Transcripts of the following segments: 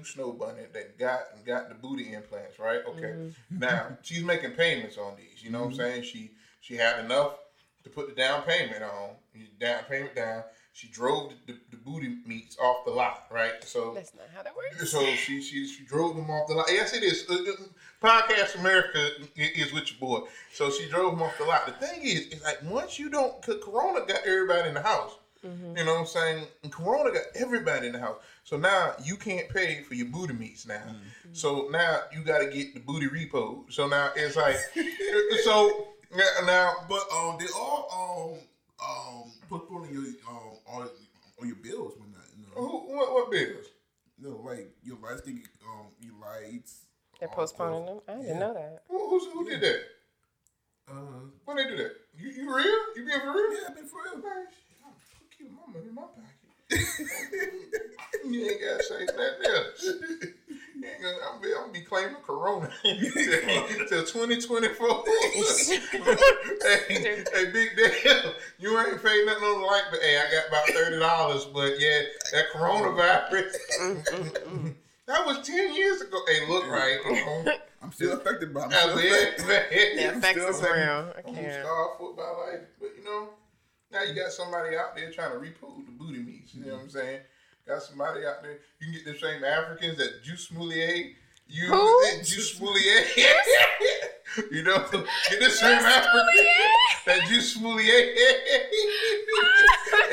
new snow bunny that got got the booty implants, right? Okay. Now she's making payments on these. You know what I'm saying? She she had enough to put the down payment on. Down payment down. She drove the, the, the booty meats off the lot, right? So That's not how that works. so she she she drove them off the lot. Yes, it is. Uh, uh, Podcast America is with your boy. So she drove them off the lot. The thing is, is like once you don't, Corona got everybody in the house. You know what I'm saying? And Corona got everybody in the house. So now you can't pay for your booty meats now. So now you got to get the booty repo. So now it's like, so now- now, But um, they all um um postponing your um all, all your bills when that you know, who, what, what bills? you know like your lights thing um your lights. They're postponing them. I didn't know that. Who, who's, who did that? Uh, When they do that? You, you real? You being for real? yeah, I mean for real. Man, shit, my money in my pocket. you ain't gotta say nothing else. You ain't gonna, I'm, gonna be claiming Corona till 2024. hey, hey, big deal. You ain't paying nothing on the light, but hey, I got about thirty dollars. But yeah, that coronavirus. Mm-hmm. Mm-hmm. that was ten years ago. Hey, look right. I'm still affected by. I'm I still mean, affected. man, The I'm effects still is saying- real. I I'm can't. star football life, but you know, now you got somebody out there trying to repool the booty meats. You know what I'm saying? Got somebody out there. You can get the same Africans that Jussie Smollett. You Who? Jussie Smollett. you know, get the same African that Jussie Smollett.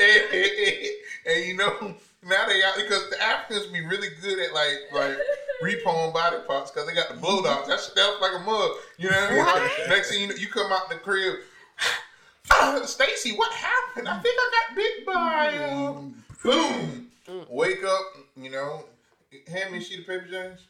and, and you know, now they out because the Africans be really good at like like repoing body parts because they got the blow dogs. That stuff like a mug. You know what I mean? Like, next thing you know, you come out the crib. "Uh, Stacy, what happened? I think I got bit by uh, boom. Wake up, you know. Hand me a sheet of paper, James.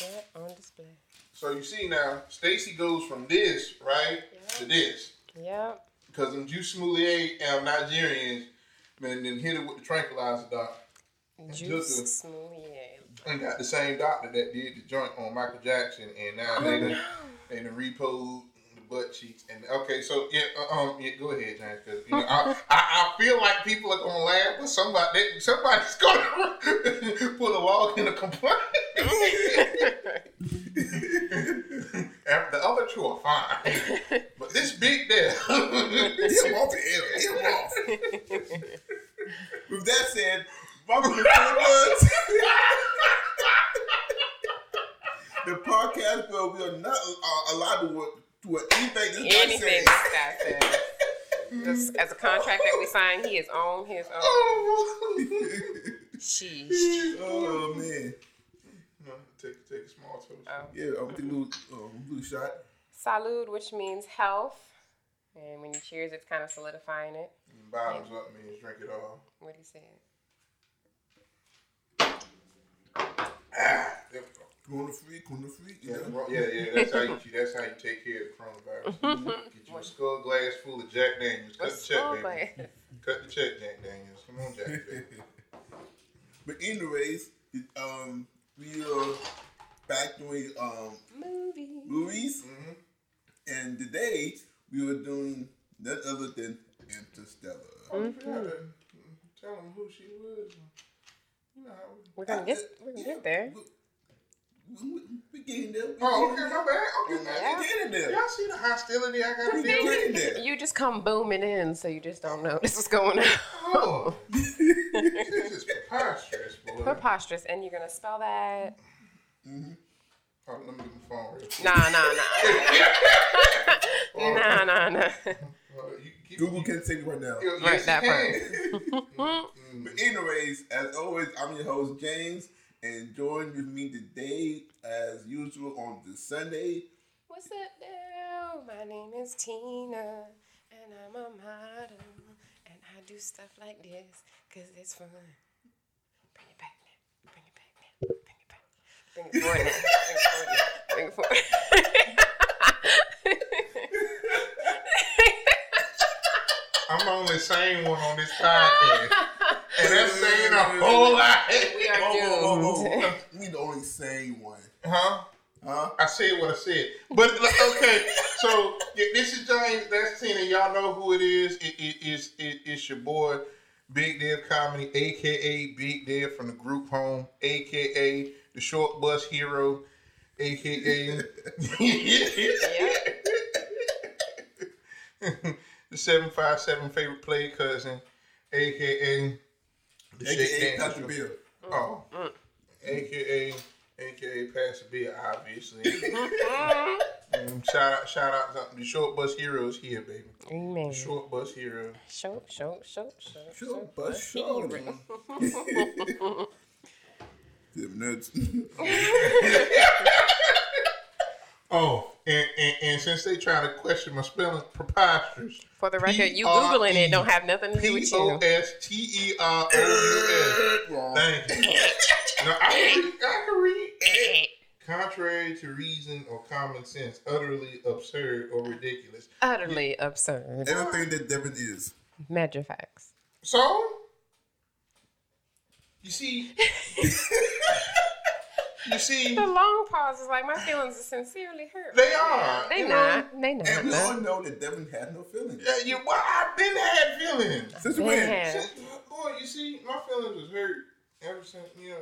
Yeah, on display. So you see now, Stacy goes from this right to this. Yep. Because them Jussie Smollett um, Nigerians, man, then hit it with the tranquilizer doc Juice Just Smoulier. And got the same doctor that did the joint on Michael Jackson, and now they done, they done repoed the butt cheeks. And okay, so yeah, uh, um, yeah, go ahead, James, because you know I, I I feel like people are gonna laugh, but somebody somebody's gonna put a log in a complaint. the other two are fine, but this big there. Him off the air. Him off. With that said, welcome to Food the podcast where we are not uh, allowed to work to anything this guy Anything says. this guy says. Just as a contract that we signed, he is on his own. Sheesh. oh man, No, take take a small toast. Oh. yeah, I'm gonna take a little, um, shot. Salud, which means health. And when you cheers, it's kind of solidifying it. Bottoms up means drink it all. What do you Ah, there. Corona free, corona free. Yeah, Yeah. well, yeah, yeah. That's how you. That's how you take care of the coronavirus. Get you a skull glass full of Jack Daniels. Cut the check, baby. my- Cut the check, Jack Daniels. Come on, Jack. Baby. But anyways, um, we are back doing um Movie. movies, Mhm. and today we were doing none other than Interstellar. You gotta tell them who she was. You know how. we- We're gonna get we're gonna get there. We, we, we getting there. We Oh, getting okay, my bad. Okay, Yeah. yeah. We getting there. Y'all see the hostility I gotta We deal with? getting there. You just come booming in, so you just don't notice what's going on. Oh, this is preposterous, boy. Preposterous, and you're gonna spell that? Oh, let me get my phone real quick. Nah, nah, nah, nah, nah, nah. Uh, you keep- Google can take it right now. Yes, Right, you that can. But anyways, as always, I'm your host James, and join with me today, as usual, on this Sunday. What's up, now? My name is Tina, and I'm a model, and I do stuff like this because it's fun. Bring it back now. Bring it back now. Bring it back. Bring it forward now. Bring it forward. now. Bring it I'm only saying one on this podcast. And that's saying a whole lot. we are Oh, oh, oh, doomed. oh. We the only sane one. Huh? Huh? I said what I said. But okay, so yeah, this is James. That's Tina. Y'all know who it is. It, it, it's, it, it's your boy, Big Dev Comedy, aka Big Dev from the group home, aka the short bus hero, aka the seven five seven favorite play cousin, aka the AKA Shake Dr. Bill. Oh, aka aka Pastor Bill, obviously. Mm, shout out, shout out to the short bus heroes here, baby. Amen. Short bus hero. Show, show, show, show. Sure, but sure. Them nuts. Oh, and, and, and since they trying to question my spelling, preposterous. For the record, you googling it don't have nothing to do with P O you. S T E R O U S. Wrong. Thank you. Now I can read. I can read. Contrary to reason or common sense, utterly absurd or ridiculous. Utterly absurd. Everything that Devin is. Major facts. So, you see, you see, The long pause is like my feelings are sincerely hurt. they are. They you not. They not. And we not. all know that Devin had no feelings. Yeah, you, well, I've been had feelings. Since They when? have. Since, boy, you see, my feelings was hurt ever since you know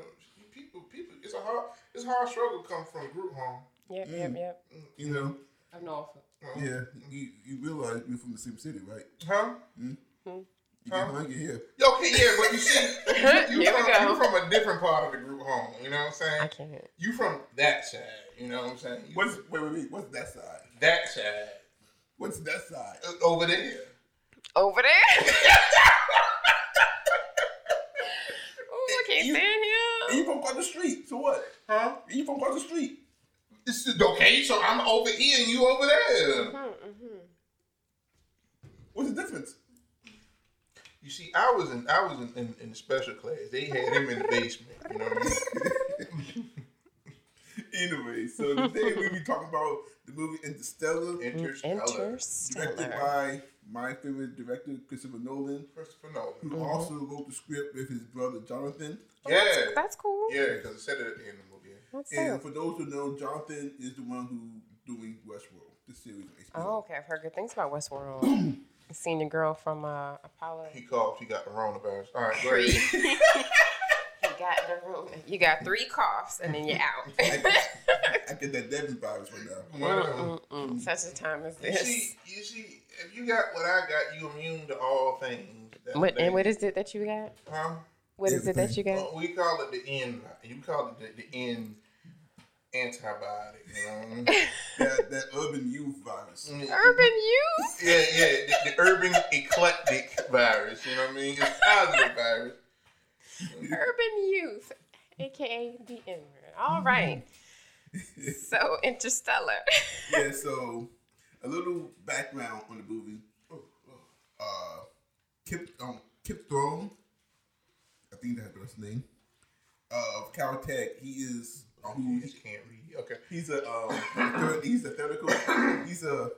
people. People, it's a hard, it's a hard struggle come from group home. Yep, mm. yep, yep. You know, I know Of Norfolk. yeah, you, you realize you're from the same city, right? Huh? Mm. Hmm. You Huh? get hungry here. Okay, yeah, but you see, you, you from, you from a different part of the group home. You know what I'm saying? I can't. You from that side. You know what I'm saying? You What's wait, wait, wait? What's that side? that side What's that side? Uh, over there? Over there? oh, I can't You- stand And here. you from across the street, so what? Huh? You from across the street. This is okay. So I'm over here and you over there. Mm-hmm. What's the difference? You see, I was in I was in, in, in the special class. They had him in the basement. You know what I mean? Anyway, so today we be talking about the movie Interstellar, Interstellar. directed by my favorite director Christopher Nolan, Christopher Nolan. who mm-hmm. also wrote the script with his brother Jonathan. Oh, yeah. That's cool. Yeah, because it said it at the end of the movie. That's And dope. for those who know, Jonathan is the one who doing Westworld, the series. Oh, okay. I've heard good things about Westworld. Seen your girl from uh, Apollo. He coughed. He got the coronavirus. All right, go ahead. You got the room. You got three coughs and then you're out. I get that Debbie virus right now. Whatever. Mm-mm. Such a time as You this. see, you see, if you got what I got, you immune to all things. What, and what is it that you got? Huh? What is it that you got? Well, we call it the N. You call it the, the N antibiotic. You know? That, that urban youth virus. Urban youth. Yeah, yeah, the, the urban eclectic virus. You know what I mean? It's positive virus. Urban youth, aka the N word. All right. So interstellar. Yeah, so a little background on the movie. Uh, Kip, um, Kip Thorne, I think that's his name, uh, of Caltech. He is Oh, you can't read. Okay. He's a um, third, he's a theoretical. He's a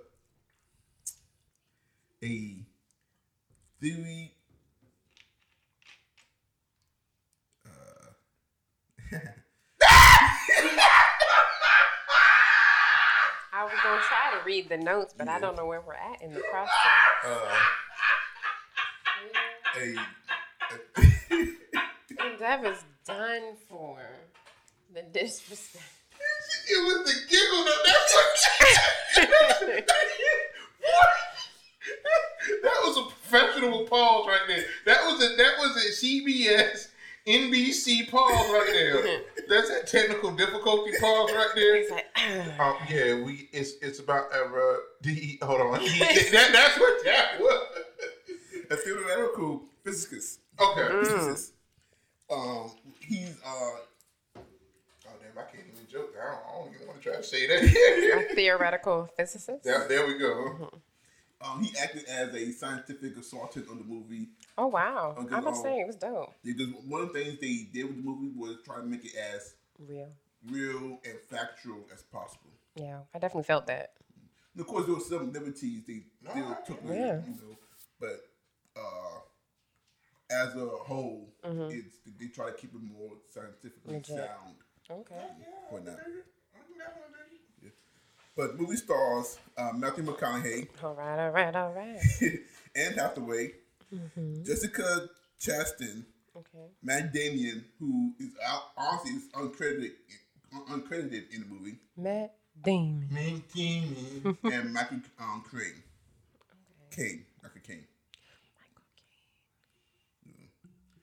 a theory. Uh, I was gonna try to read the notes, but I don't know where we're at in the process. Uh, a, And Dev is done for the disrespect. it was the giggle. That, that's what. that was a professional pause right there. That was a that was a CBS NBC pause right there. That's a technical difficulty pause right there. He's like, Um, yeah, we it's it's about uh, D. Hold on, that, that's what that was. a theoretical physicist. Okay. Physicist. Um, he's uh, damn, I can't even joke. I don't, I don't even want to try to say that. a theoretical physicist. there, there we go. um, he acted as a scientific consultant on the movie. Oh wow! Okay, I'm about to um, say it was dope. Because one of the things they did with the movie was try to make it as Real. real and factual as possible. Yeah, I definitely felt that. And of course, there were some liberties they, they No, took Yeah. it, you know. But uh, as a whole, it's they try to keep it more scientifically Legit. sound. Okay. Whatnot. Batman, baby. But movie stars uh, Matthew McConaughey All right, all right, all right. Anne Hathaway, Jessica Chastain, Okay. Matt Damien, who is out, honestly is uncredited, un- uncredited in the movie, Matt Damon. Matt me. and Michael um, Crane. Caine, Michael Caine,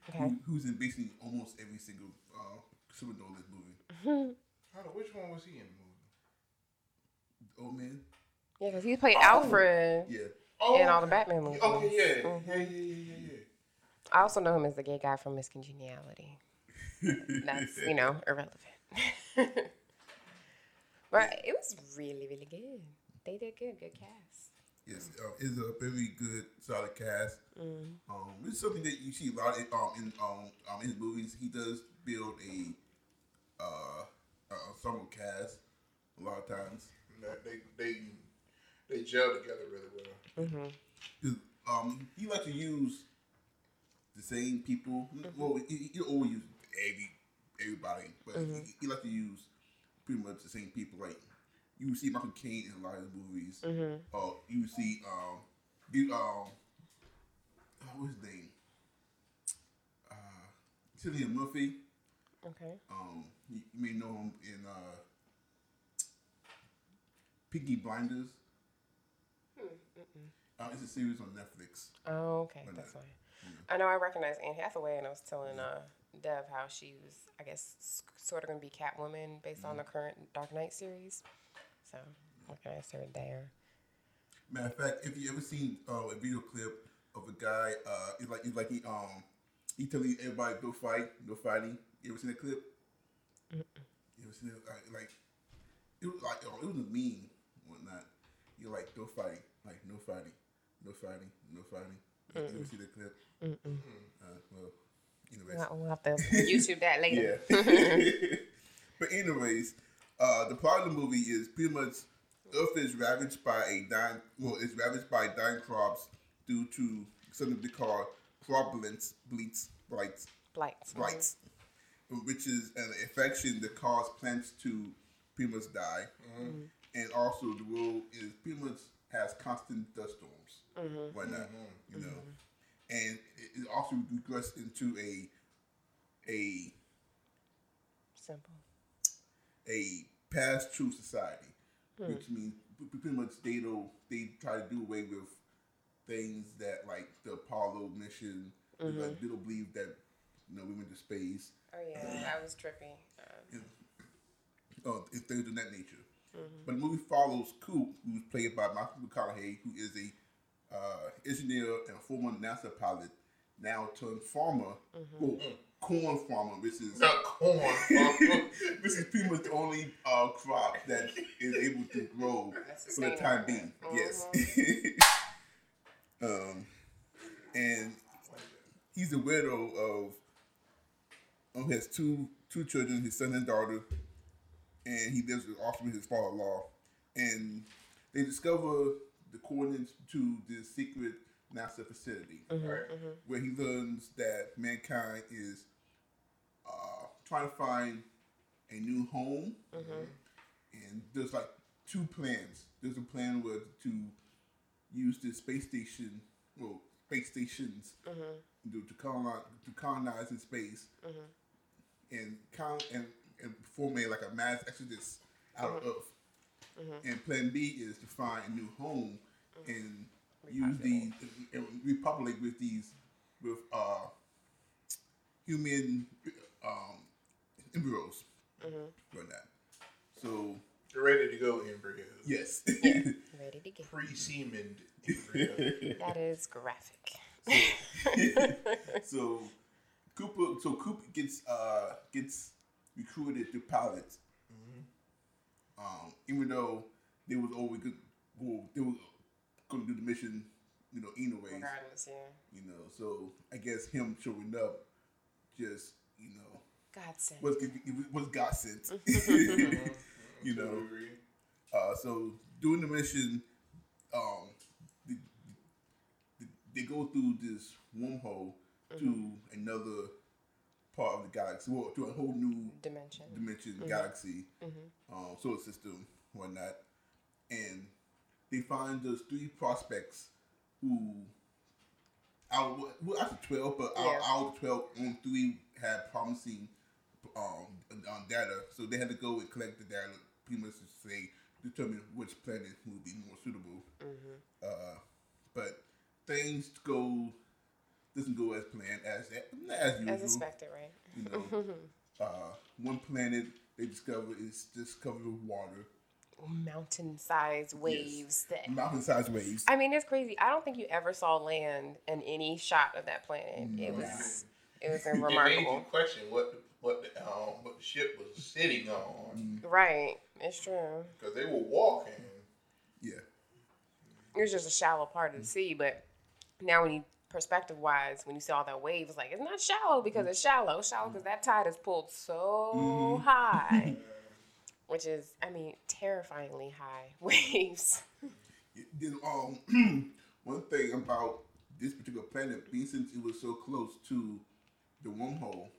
Okay. who, who's in basically almost every single uh, Super Nolan movie. Hold on, which one was he in the movie? Oh man, Yeah, because he played Alfred yeah. Oh, in all the Batman movies. Okay, yeah. Yeah, yeah, yeah, yeah, yeah. I also know him as the gay guy from Miss Congeniality. That's, you know, irrelevant. but it was really, really good. They did good. Good cast. Yes, uh, it's a very good, solid cast. Mm. Um, it's something that you see a lot in, um, in um, um, in his movies. He does build a uh, uh, ensemble cast a lot of times. They they they gel together really well. Mm-hmm. Um, he likes to use the same people. Mm-hmm. Well, he, he always use every everybody, but he, he likes to use pretty much the same people. Like you see Michael Caine in a lot of his movies. Mm-hmm. Uh, you see um, you um, what's his name? Uh, Cillian Murphy. Okay. Um, you, you may know him in uh, Peaky Blinders. Hmm. Uh, it's a series on Netflix. Oh, okay. Why That's not? fine. I know I recognize Anne Hathaway, and I was telling uh, Dev how she was, I guess, s- sort of going to be Catwoman based on the current Dark Knight series. So, recognize her there. Matter of fact, if you ever seen uh, a video clip of a guy, uh, it's like it's like he um he telling everybody go fight, go fighting. You ever seen that clip? You ever seen it? Like, like it was like oh, it was a meme, whatnot. You're like go fighting, like no fighting, no fighting, no fighting. You ever see that clip? Uh, well, anyways. We'll have to YouTube that later. Yeah. but anyways, uh, the plot of the movie is pretty much Earth is ravaged by a dying well, it's ravaged by dying crops due to something they call crop blitz, bleats, blights, Blights. blights, which is an infection that causes plants to pretty much die, mm-hmm. and also the world is pretty much has constant dust storms, mm-hmm. whatnot, mm-hmm. you know, and it, it also regressed into a a Simple. a past true society, hmm. which means p- p- pretty much they don't they try to do away with things that like the Apollo mission. Like they don't believe that you know we went to space. Oh, yeah. That was trippy. Um, Oh, it's things of that nature. But the movie follows Coop, who's played by Michael McConaughey, who is a uh, engineer and former NASA pilot, now turned farmer, well, corn farmer, which is Not corn. this is pretty much the only uh, crop that is able to grow That's for the time being. Yes. um, and he's a widow of. Um, has two two children, his son and daughter, and he lives with also with his father-in-law. And they discover the coordinates to this secret NASA facility mm-hmm, Right. Mm-hmm. where he learns that mankind is uh, trying to find a new home, mm-hmm. and there's like two plans. There's a plan where to use the space station, well, space stations, to, to colonize to colonize in space, and con and and perform a like a mass exodus out of Earth. And Plan B is to find a new home and use the and repopulate with these with uh human um embryos right now. So You're ready to go, embryo. yes. ready to get. Pre-semened embryo. That is graphic. so Cooper so Cooper gets uh gets recruited to pilot. Um, even though they was always good well, they were gonna do the mission, you know, anyways. Regardless, yeah. You know, so I guess him showing up just, you know, God sent. was was God sent. you know. Agree. Uh, so during the mission, um, they, they, they go through this wormhole to another part of the galaxy, well, to a whole new Dimension. dimension, galaxy, um, solar system, whatnot, and they find those three prospects who out of- well actually twelve, but out, Yeah. out of twelve, only three had promising um, um, data, so they had to go and collect the data, pretty much to say determine which planet would be more suitable. Uh, but things go doesn't go as planned as as usual. As expected, right? You know, uh, one planet they discover is just covered with water, Mountain-sized waves that. mountain-sized waves. I mean, it's crazy. I don't think you ever saw land in any shot of that planet. It was, it was It made you remarkable. question what the, what the um what the ship was sitting on Right, it's true. because they were walking. Yeah, It was just a shallow part of the sea, but now when you perspective wise, when you see all that wave, it's like it's not shallow because it's shallow. Shallow because that tide is pulled so high, which is, I mean, terrifyingly high waves. Then, um, one thing about this particular planet, being since it was so close to the wormhole,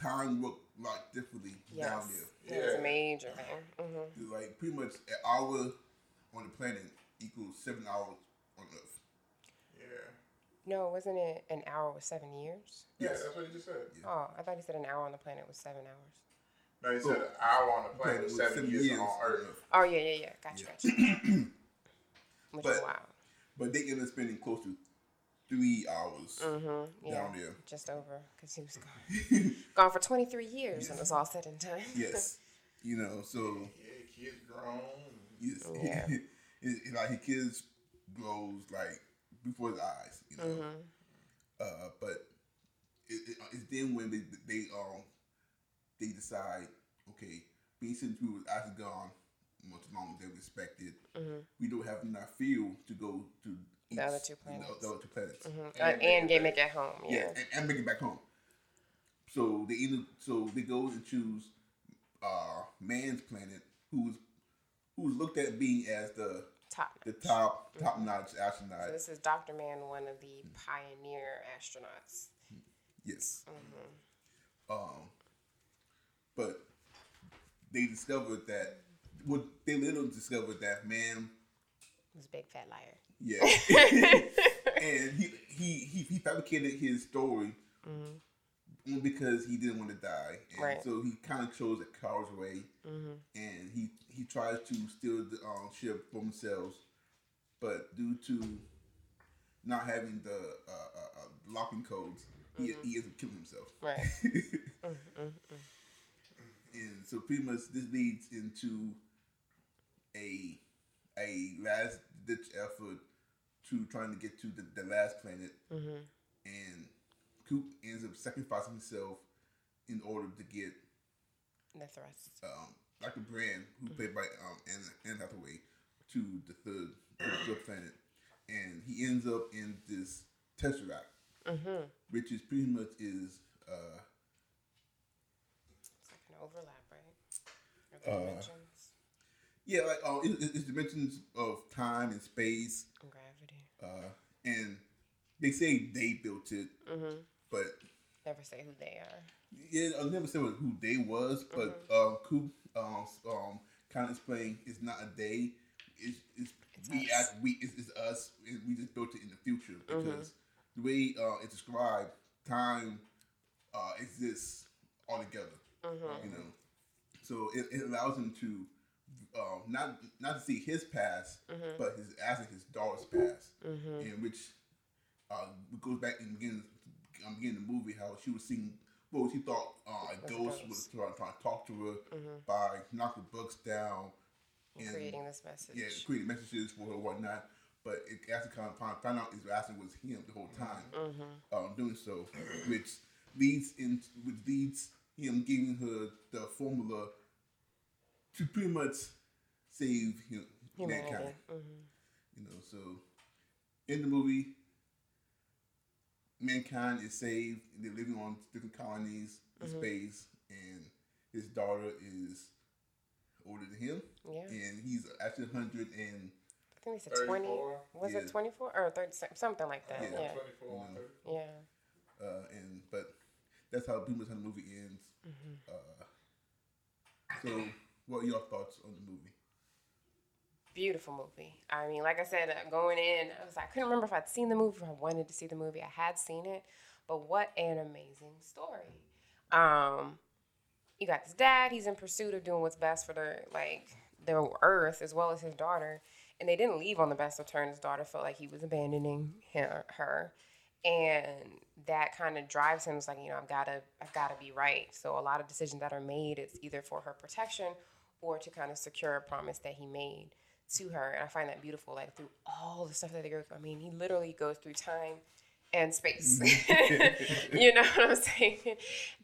time worked like differently down there. that was Yeah. a major thing. hmm Like pretty much an hour on the planet equals seven hours on Earth. Yeah. No, wasn't it an hour with seven years? Yeah, Yes. that's what he just said. Oh, I thought he said an hour on the planet was seven hours. No, he said an hour on the planet, Planet was was seven, years, on Earth. Oh yeah, yeah, yeah. Gotcha, gotcha. Which is But- wild. But they ended up spending close to three hours Mm-hmm. Yeah, down there. just over because he was gone. gone for 23 years and it was all said and done. Yes, you know, so Yeah, kids grown. yes, Yeah. it, it- like his kids grows like before his eyes, you know. Mm-hmm. Uh, but it, it, it's then when they they um they decide, okay, being since we was actually gone much longer than we expected, we don't have enough fuel to go to Mm-hmm. The other each- two the- planets. The, other two planets. Uh, And and they get make it home. Yeah, Yeah. and, and make it back home. So they either so they go and choose uh Mann's planet, who's who's looked at being as the Top. the top top notch astronaut. So this is Dr. Mann, one of the pioneer astronauts. Yes. Mm-hmm. Um, but they discovered that. Well, they little discovered that man. Who's a big fat liar. Yeah. and he, he he he fabricated his story only because he didn't want to die, and Right. so he kind of chose a coward's way, and he he tries to steal the um, ship for himself, but due to not having the uh, uh, uh, locking codes, he, he ends up killing himself. Right. and so pretty much this leads into a a last ditch effort to trying to get to the, the last planet, and Coop ends up sacrificing himself in order to get The thrust. um, Dr. Brand, who played by um, Anne, Anne Hathaway, to the third, to the third planet, and he ends up in this tesseract, which is pretty much is uh, It's like an overlap, right? Or Uh, dimensions yeah, like um, it, it- it's dimensions of time and space, and gravity. uh, and they say they built it, but Never say who they are. yeah, I'll never say who they was, but um, Coop um, um, kind of explained it's not a day, it's, it's, we us. act, we it's, it's us, and we just built it in the future because the way uh, it's described, time uh, exists all together, you know. So it, it allows him to um, not not to see his past, but his actually his daughter's past, in which uh, goes back and begins um, beginning the movie how she was seeing well she thought uh, a ghost was trying, trying to talk to her by knocking books down and Creating this message. yeah creating messages for her and whatnot. But it actually kind of found, out it actually was him the whole time um, doing so, which leads in which leads him giving her the formula to pretty much save hum- Humanity. mankind. hmm You know, so in the movie, mankind is saved. They're living on different colonies in space, and his daughter is older than him, Yeah. and he's actually hundred and I think they said 20. 34. Was Yeah. it 24 or 30? Something like that. Yeah. Yeah. 24 on Yeah. 30. Yeah. uh, and but that's how pretty much how the movie ends. Uh, so, what are your thoughts on the movie? Beautiful movie. I mean, like I said, uh, going in, I was I couldn't remember if I'd seen the movie I wanted to see the movie. I had seen it, but what an amazing story. Um, you got this dad. He's in pursuit of doing what's best for their like their Earth as well as his daughter, and they didn't leave on the best of terms. His daughter felt like he was abandoning her, her and that kind of drives him. It's like you know, I've got to, I've got to be right. So a lot of decisions that are made, it's either for her protection or to kind of secure a promise that he made to her. And I find that beautiful, like through all the stuff that they go through. I mean, he literally goes through time and space. you know what I'm saying?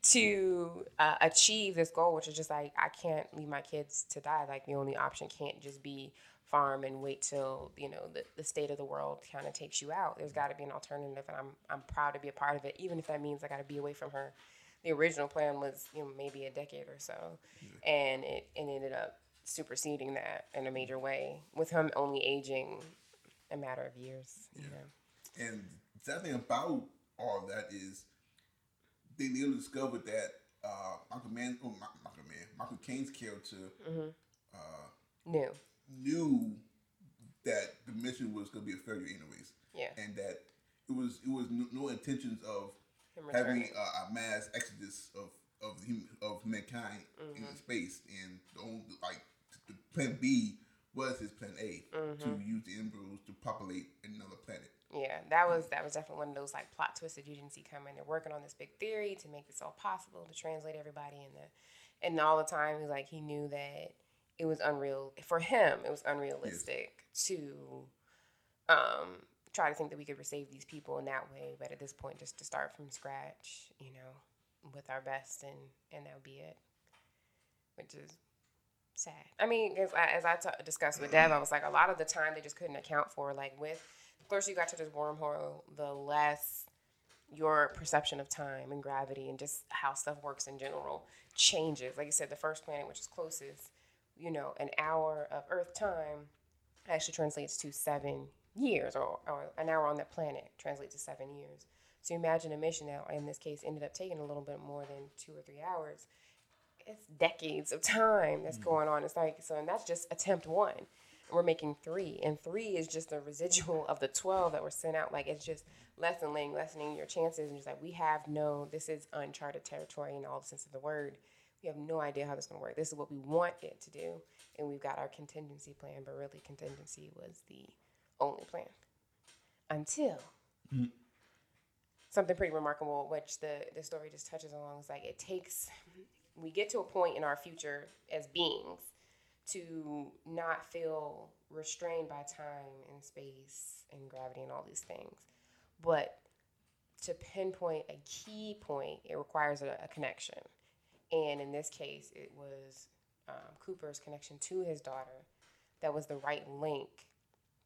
to uh, achieve this goal, which is just like, I can't leave my kids to die. Like, the only option can't just be farm and wait till, you know, the, the state of the world kind of takes you out. There's got to be an alternative. And I'm, I'm proud to be a part of it, even if that means I got to be away from her. The original plan was, you know, maybe a decade or so. And it, it ended up superseding that in a major way, with him only aging a matter of years. You know? And the sad thing about all that is they later discovered that uh, Michael Mann, oh, Michael Mann, Michael Caine's character New. knew that the mission was going to be a failure anyways, Yeah. and that it was it was no, no intentions of having returning. a, mass exodus of of hum, of mankind Mm-hmm. in space, and the only like plan B was his plan A Mm-hmm. to use the embryos to populate another planet. Yeah, that was that was definitely one of those like plot twists that you didn't see coming. They're working on this big theory to make this all possible to translate everybody in the and all the time he's like he knew that it was unreal for him. It was unrealistic to um try to think that we could save these people in that way. But at this point, just to start from scratch, you know, with our best and and that would be it, which is sad. I mean, as I, as I t- discussed with Dev, I was like, a lot of the time they just couldn't account for like with the closer you got to this wormhole, the less your perception of time and gravity and just how stuff works in general changes. Like you said, the first planet, which is closest, you know, an hour of Earth time actually translates to seven years, or, or an hour on that planet translates to seven years. So imagine a mission that, in this case, ended up taking a little bit more than two or three hours. It's decades of time that's mm-hmm. going on. It's like so, and that's just attempt one. We're making three, and three is just a residual of the twelve that were sent out. Like it's just lessening, lessening your chances, and just like we have no. This is uncharted territory in all the sense of the word. We have no idea how this is going to work. This is what we want it to do, and we've got our contingency plan, but really contingency was the only plan until mm. something pretty remarkable, which the the story just touches on. Is like it takes we get to a point in our future as beings to not feel restrained by time and space and gravity and all these things, but to pinpoint a key point, it requires a, a connection. And in this case, it was um, Cooper's connection to his daughter that was the right link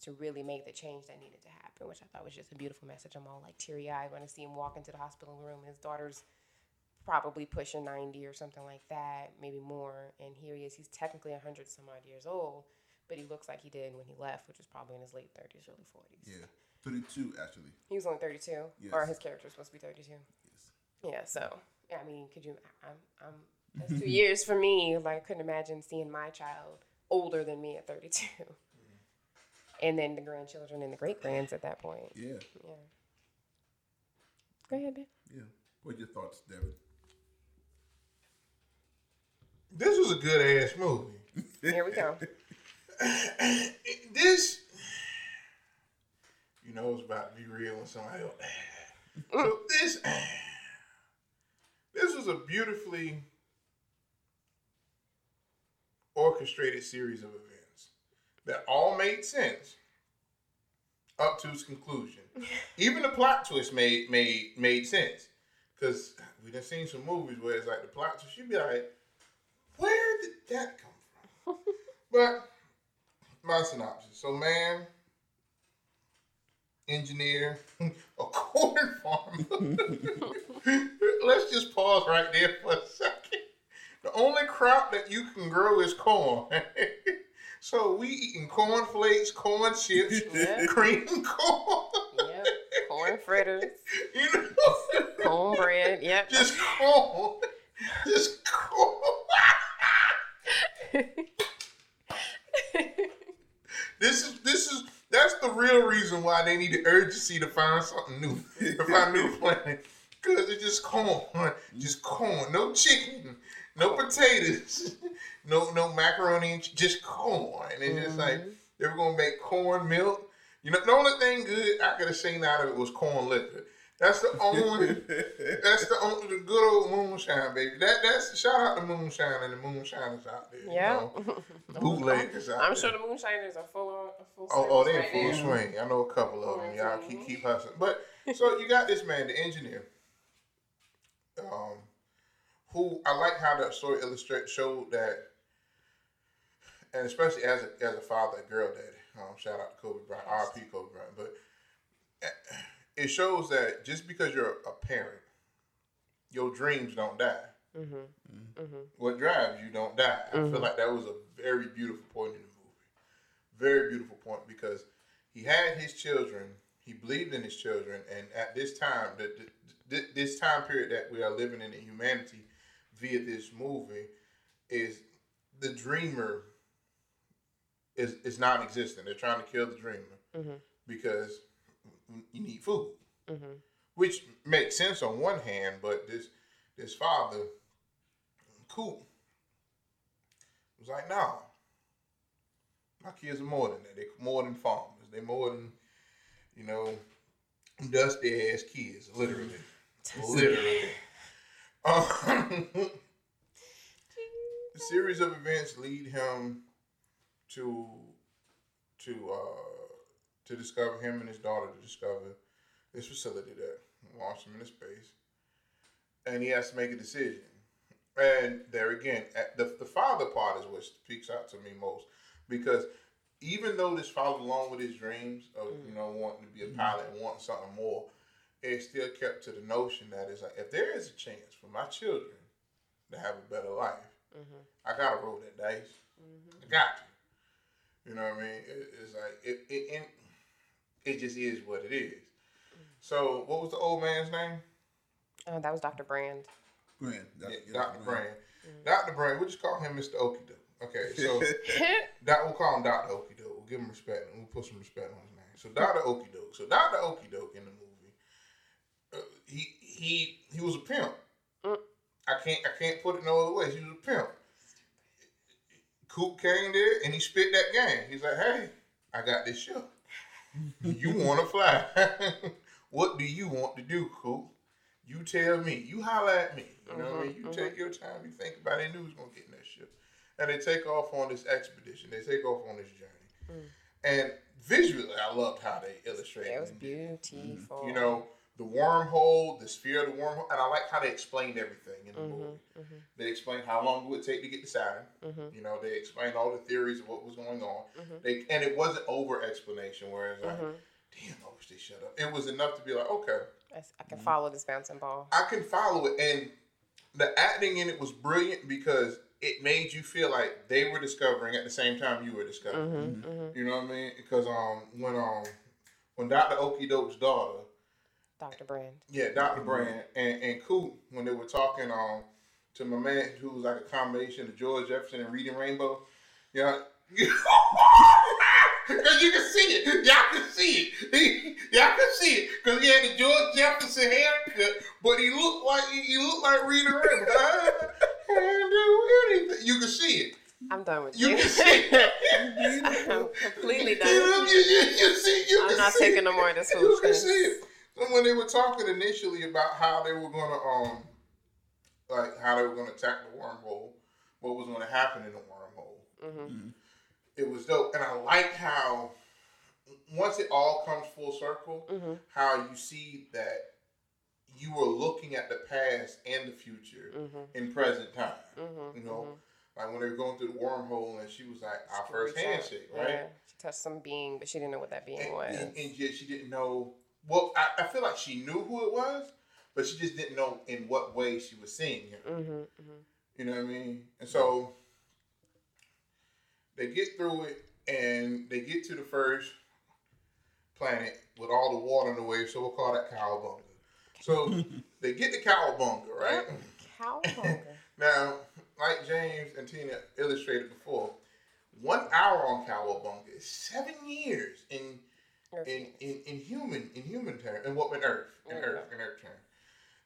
to really make the change that needed to happen, which I thought was just a beautiful message. I'm all like teary eyed when I see him walk into the hospital room. His daughter's probably pushing 90 or something like that, maybe more. And here he is. He's technically 100 some odd years old, but he looks like he did when he left, which was probably in his late 30s, early 40s. Yeah, thirty-two actually. He was only 32, Yes. or his character was supposed to be 32. Yes. Yeah, so I mean, could you? I'm, I'm. That's two years for me. Like I couldn't imagine seeing my child older than me at 32, mm-hmm. and then the grandchildren and the great grands at that point. Yeah, Yeah. Go ahead, babe. yeah. What are your thoughts, David? This was a good ass movie. Here we go. this, you know, it's about to be real and somebody else. Mm. So this, this was a beautifully orchestrated series of events that all made sense up to its conclusion. Even the plot twist made made made sense because we done seen some movies where it's like the plot twist. You'd be like, where did that come from? but my synopsis. So, man, engineer, a corn farmer. Let's just pause right there for a second. The only crop that you can grow is corn. so we eating corn flakes, corn chips, Yeah. cream corn. Yep. Corn fritters, you know, cornbread. Yep. Just corn. Just corn. This is this is that's the real reason why they need the urgency to find something new, to find new planet. Cause it's just corn, just corn, no chicken, no potatoes, no no macaroni, and ch- just corn. And it's just like mm-hmm. they were gonna make corn milk. You know, the only thing good I could have seen out of it was corn liquor. That's the only. That's the only the good old moonshine, baby. That that's shout out to moonshine and the moonshiners out there. Yeah. You know, the bootleggers out I'm there. sure the moonshiners are full on full Oh, oh, they're right full now. swing. I know a couple of them. Y'all keep keep hustling. But so you got this man, the engineer, um, who I like how that story illustrate showed that, and especially as a as a father, a girl daddy. Um, shout out to Kobe Bryant, R.P. Kobe Bryant. But eh, it shows that just because you're a parent, your dreams don't die. Mm-hmm. mm-hmm. mm-hmm. What drives you don't die. I feel mm-hmm. like that was a very beautiful point in the movie. Very beautiful point because he had his children. He believed in his children, and at this time, the, the, the, this time period that we are living in in humanity, via this movie, is the dreamer is is non-existent. They're trying to kill the dreamer because you need food, which makes sense on one hand, but this this father, cool, was like, no, my kids are more than that. They're more than farmers. They're more than you know, dusty ass kids, literally, literally. Um, the series of events lead him to to uh, to discover him and his daughter to discover this facility that launched him into space, and he has to make a decision. And there again, at the the father part is what speaks out to me most because even though this followed along with his dreams of you know wanting to be a mm-hmm. pilot and wanting something more, it still kept to the notion that it's like if there is a chance for my children to have a better life, mm-hmm. I gotta roll that dice. Mm-hmm. I got to. You know what I mean? It, it's like it, it it it just is what it is. So what was the old man's name? Oh, that was Dr. Brand. Grand. Yeah, Dr. Brand. Dr. Mm. Brand. We'll just call him Mr. Okie Okay, so that we'll call him Dr. Okie We'll give him respect and we'll put some respect on his name. So Dr. Okie So Dr. Okie in the movie, uh, he he he was a pimp. Mm. I can't I can't put it no other way. He was a pimp. Coop came there and he spit that game. He's like, hey, I got this show. You want to fly? what do you want to do, Coop? You tell me. You holler at me. You know what I uh-huh, mean? You uh-huh. take your time. You think about it. Knew who's gonna get in that ship, and they take off on this expedition. They take off on this journey, mm. and visually, I loved how they illustrated. It was beautiful. You know, the wormhole, the sphere of the wormhole, and I like how they explained everything in the Mm-hmm, movie. They explained how long it would take to get to Saturn. You know, they explained all the theories of what was going on. Mm-hmm. They and it wasn't over explanation where it's like, damn, I wish they shut up. It was enough to be like, okay, I, I can follow this bouncing ball. I can follow it, and the acting in it was brilliant because it made you feel like they were discovering at the same time you were discovering. You know what I mean? Because um, when um, when Doctor Okie Doke's daughter, Dr. Brand. yeah, Doctor Brand and and Coop, when they were talking um to my man who was like a combination of George Jefferson and Reading Rainbow, yeah. Cause you can see it, y'all can see it, y'all can see it. Cause he had the George Jefferson haircut, but he looked like he looked like Reading Rainbow. I can't do anything. You can see it. I'm done with You you. can see it. I'm completely done You, with you, you. you, see, you I'm not taking it. no more of this You can see it. So when they were talking initially about how they were gonna um like how they were gonna attack the wormhole, what was gonna happen in the wormhole. Mm-hmm. It was dope. And I like how once it all comes full circle, Mm-hmm. how you see that you were looking at the past and the future Mm-hmm. in present time. Mm-hmm. You know, like when they were going through the wormhole and she was like, our first handshake, right? Yeah. She touched some being, but she didn't know what that being and, was. and, and yet she didn't know. Well, I, I feel like she knew who it was, but she just didn't know in what way she was seeing him. mm-hmm. Mm-hmm. You know what I mean? And so they get through it, and they get to the first planet with all the water in the way. So we'll call that Cowabunga. So they get the cowabunga, right? Cowabunga. Now, like James and Tina illustrated before, one hour on cowabunga is seven years in Earth in, in, in human in human term and what in Earth in Mhm. Earth in Earth term.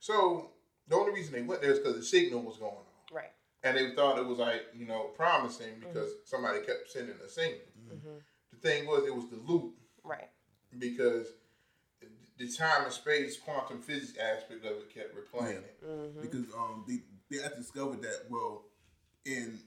So the only reason they went there is because the signal was going on, Right. and they thought it was like you know promising because somebody kept sending a signal. hmm The thing was, it was the loop Right. because the time and space quantum physics aspect of it kept replaying it. hmm because um they they had discovered that well in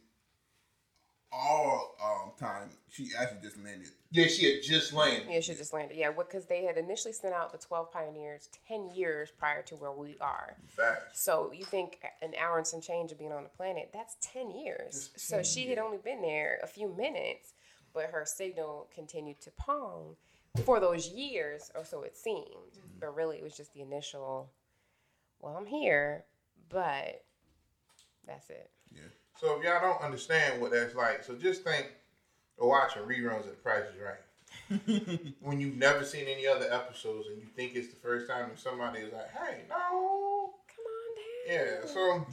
all um time she actually just landed. Yeah, she had just landed. Yeah, she just landed. Yeah, because they had initially sent out the 12 pioneers 10 years prior to where we are. Fast. So you think an hour and some change of being on the planet, that's 10 years. That's So 10 she had only been there a few minutes, but her signal continued to pong for those years, or so it seemed. But really, it was just the initial, well, I'm here, but that's it. Yeah. So if y'all don't understand what that's like, so just think of watching reruns of The Price is Right. when you've never seen any other episodes and you think it's the first time and somebody is like, hey, no. Come on Yeah, so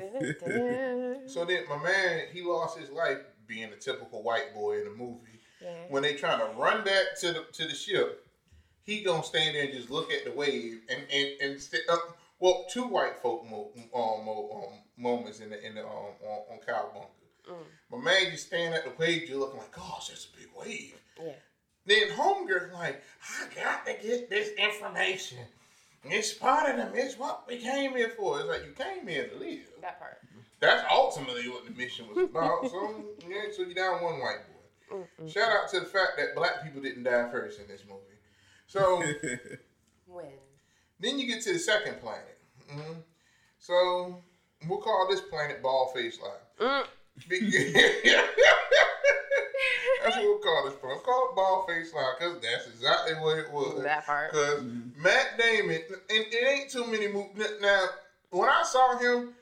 so then my man, he lost his life being a typical white boy in a movie. yeah. When they trying to run back to the to the ship, he gonna stand there and just look at the wave and and and st- uh, well, two white folk mo- um, mo- um, moments in the in the um, on, on Cowabunga. Mm. My man you staring at the wave, just looking like, gosh, that's a big wave. Yeah. Then Homegirl's like, I got to get this information. It's part of them. It's what we came here for. It's like you came here to live. That part. That's ultimately what the mission was about. so yeah, so you down one white boy. Mm-mm. Shout out to the fact that black people didn't die first in this movie. So When? then you get to the second planet. hmm So we'll call this planet Ball Face Line. Mm. that's what we'll call this planet. Call it Ball Face Line because that's exactly what it was. That part. Because Matt Damon, and it ain't too many movies. Now, when I saw him,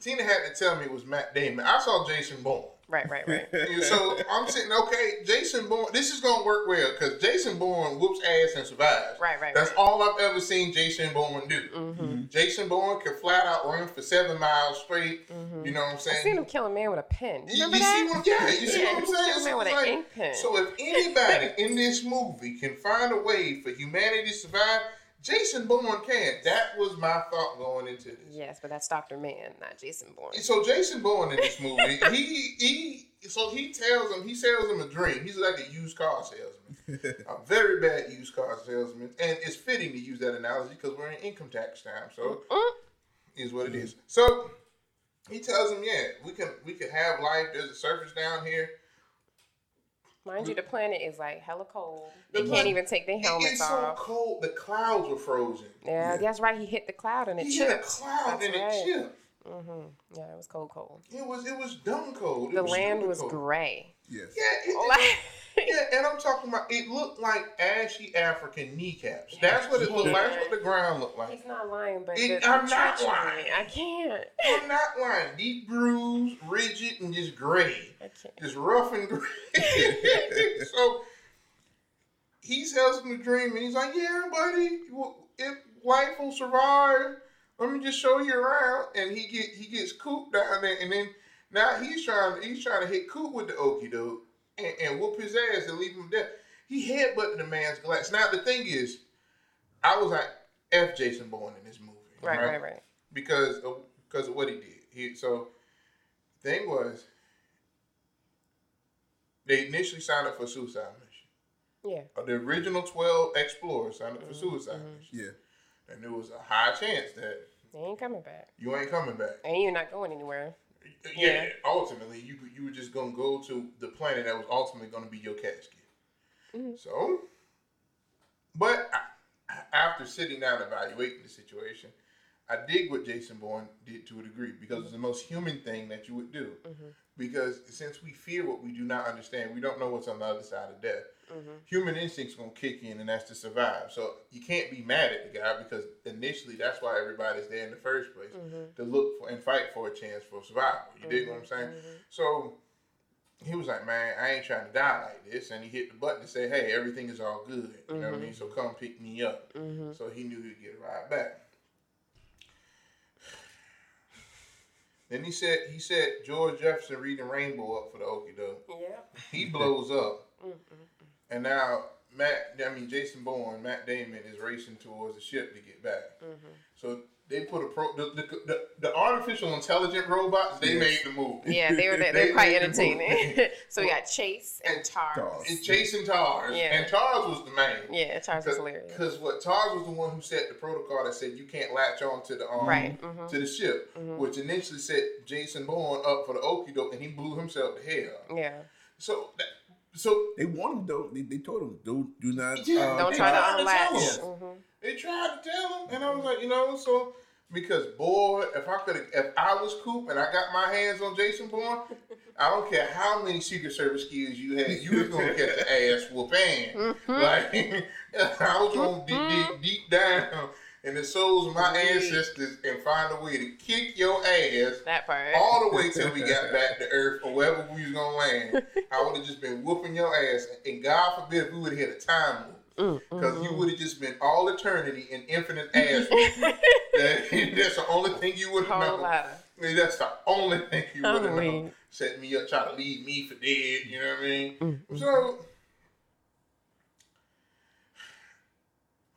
Tina had to tell me it was Matt Damon. I saw Jason Bourne. Right, right, right. And so I'm sitting, okay, Jason Bourne, this is going to work well because Jason Bourne whoops ass and survives. Right, right, That's right. all I've ever seen Jason Bourne do. Mm-hmm. Jason Bourne can flat out run for seven miles straight. Mm-hmm. You know what I'm saying? I saying? seen him kill a man with a pen. You, Remember you that? see what? Yeah, you see Yeah, what I'm saying? killed a man So, with it's an ink pen. so if anybody in this movie can find a way for humanity to survive, Jason Bourne can't. That was my thought going into this. Yes, but that's Dr. Mann, not Jason Bourne. So Jason Bourne in this movie, he he so he tells him he sells him a dream. He's like a used car salesman, a very bad used car salesman, and it's fitting to use that analogy because we're in income tax time. So Mm. is what it is. So he tells him, yeah, we can we can have life. There's a surface down here. Mind you, the planet is like hella cold. They can't even take their It- helmets it's so off. cold. The clouds were frozen. Yeah, Yeah. that's right. He hit the cloud and it He hit a cloud That's and it right. chipped. hmm Yeah, it was cold, cold. It was it was dumb cold. It The was land was cold. gray. yes. Yeah, it, Like, Yeah, and I'm talking about it looked like ashy African kneecaps. That's what it looked like. That's what the ground looked like. He's not lying, but It- I'm not lying. I can't. I'm not lying. Deep bruised, rigid, and just gray. I can't. Just rough and gray. so he tells him the dream, and he's like, "Yeah, buddy, if life will survive, let me just show you around." And he get he gets Coop down there, and then now he's trying he's trying to hit Coop with the okie doke and, and whoop his ass and leave him dead. He headbutted the man's glass. Now the thing is, I was like F Jason Bourne in this movie, Right, right, right. because of, because of what he did. He so thing was they initially signed up for suicide mission. Yeah. Uh, The original twelve explorers signed up for suicide mhm. mission, Yeah. and there was a high chance that They ain't coming back. you ain't coming back. And you're not going anywhere. Yeah, Yeah. ultimately you you were just gonna go to the planet that was ultimately gonna be your casket. Mhm. So, but I, after sitting down and evaluating the situation, I dig what Jason Bourne did to a degree because it's the most human thing that you would do. Mhm. Because since we fear what we do not understand, we don't know what's on the other side of death. hmm Human instinct's gonna kick in, and that's to survive. So you can't be mad at the guy because initially that's why everybody's there in the first place hmm to look for and fight for a chance for survival. You dig what I'm saying? Mhm. So he was like, "Man, I ain't trying to die like this," and he hit the button to say, "Hey, everything is all good." You know what I Mhm. mean? So come pick me up. So he knew he'd get a ride back. Then he said he said George Jefferson reading Rainbow up for the Okie doke. Yep. He blows up, Mm-mm. and now Matt, I mean Jason Bourne, Matt Damon is racing towards the ship to get back. Mm-hmm. So they put a pro the the, the, the artificial intelligent robots. They Yes. made the movie. Yeah, they were They they're quite made the entertaining. so we got Chase and And Tars. Tars. It's Jason Tars, Yeah. and Tars was the main. Yeah, Tars was hilarious. Because what Tars was the one who set the protocol that said you can't latch on to the um, Right. Mm-hmm. to the ship, which initially set Jason Bourne up for the okie doke, and he blew himself to hell. Yeah. So, that, so They warned him though. They, they told him, "Don't do not." Yeah, uh, Don't try to to unlatch. tell us. Mhm. they tried to tell him, and I was like, you know, so because boy, if I could, if I was Coop and I got my hands on Jason Bourne, I don't care how many Secret Service skills you had, you was gonna get the ass whooping. Mm-hmm. Like I was gonna dig, dig mm-hmm. deep down in the souls of my ancestors and find a way to kick your ass That part. all the way till we got back to Earth or wherever we was gonna land. I would have just been whooping your ass, and God forbid if we would have hit a time loop. Mm, Because you would have just been all eternity in infinite ass. that's the only thing you would have known. lot. That's the only thing you would have known. Set me up, try to leave me for dead. You know what I mean? Mm, So,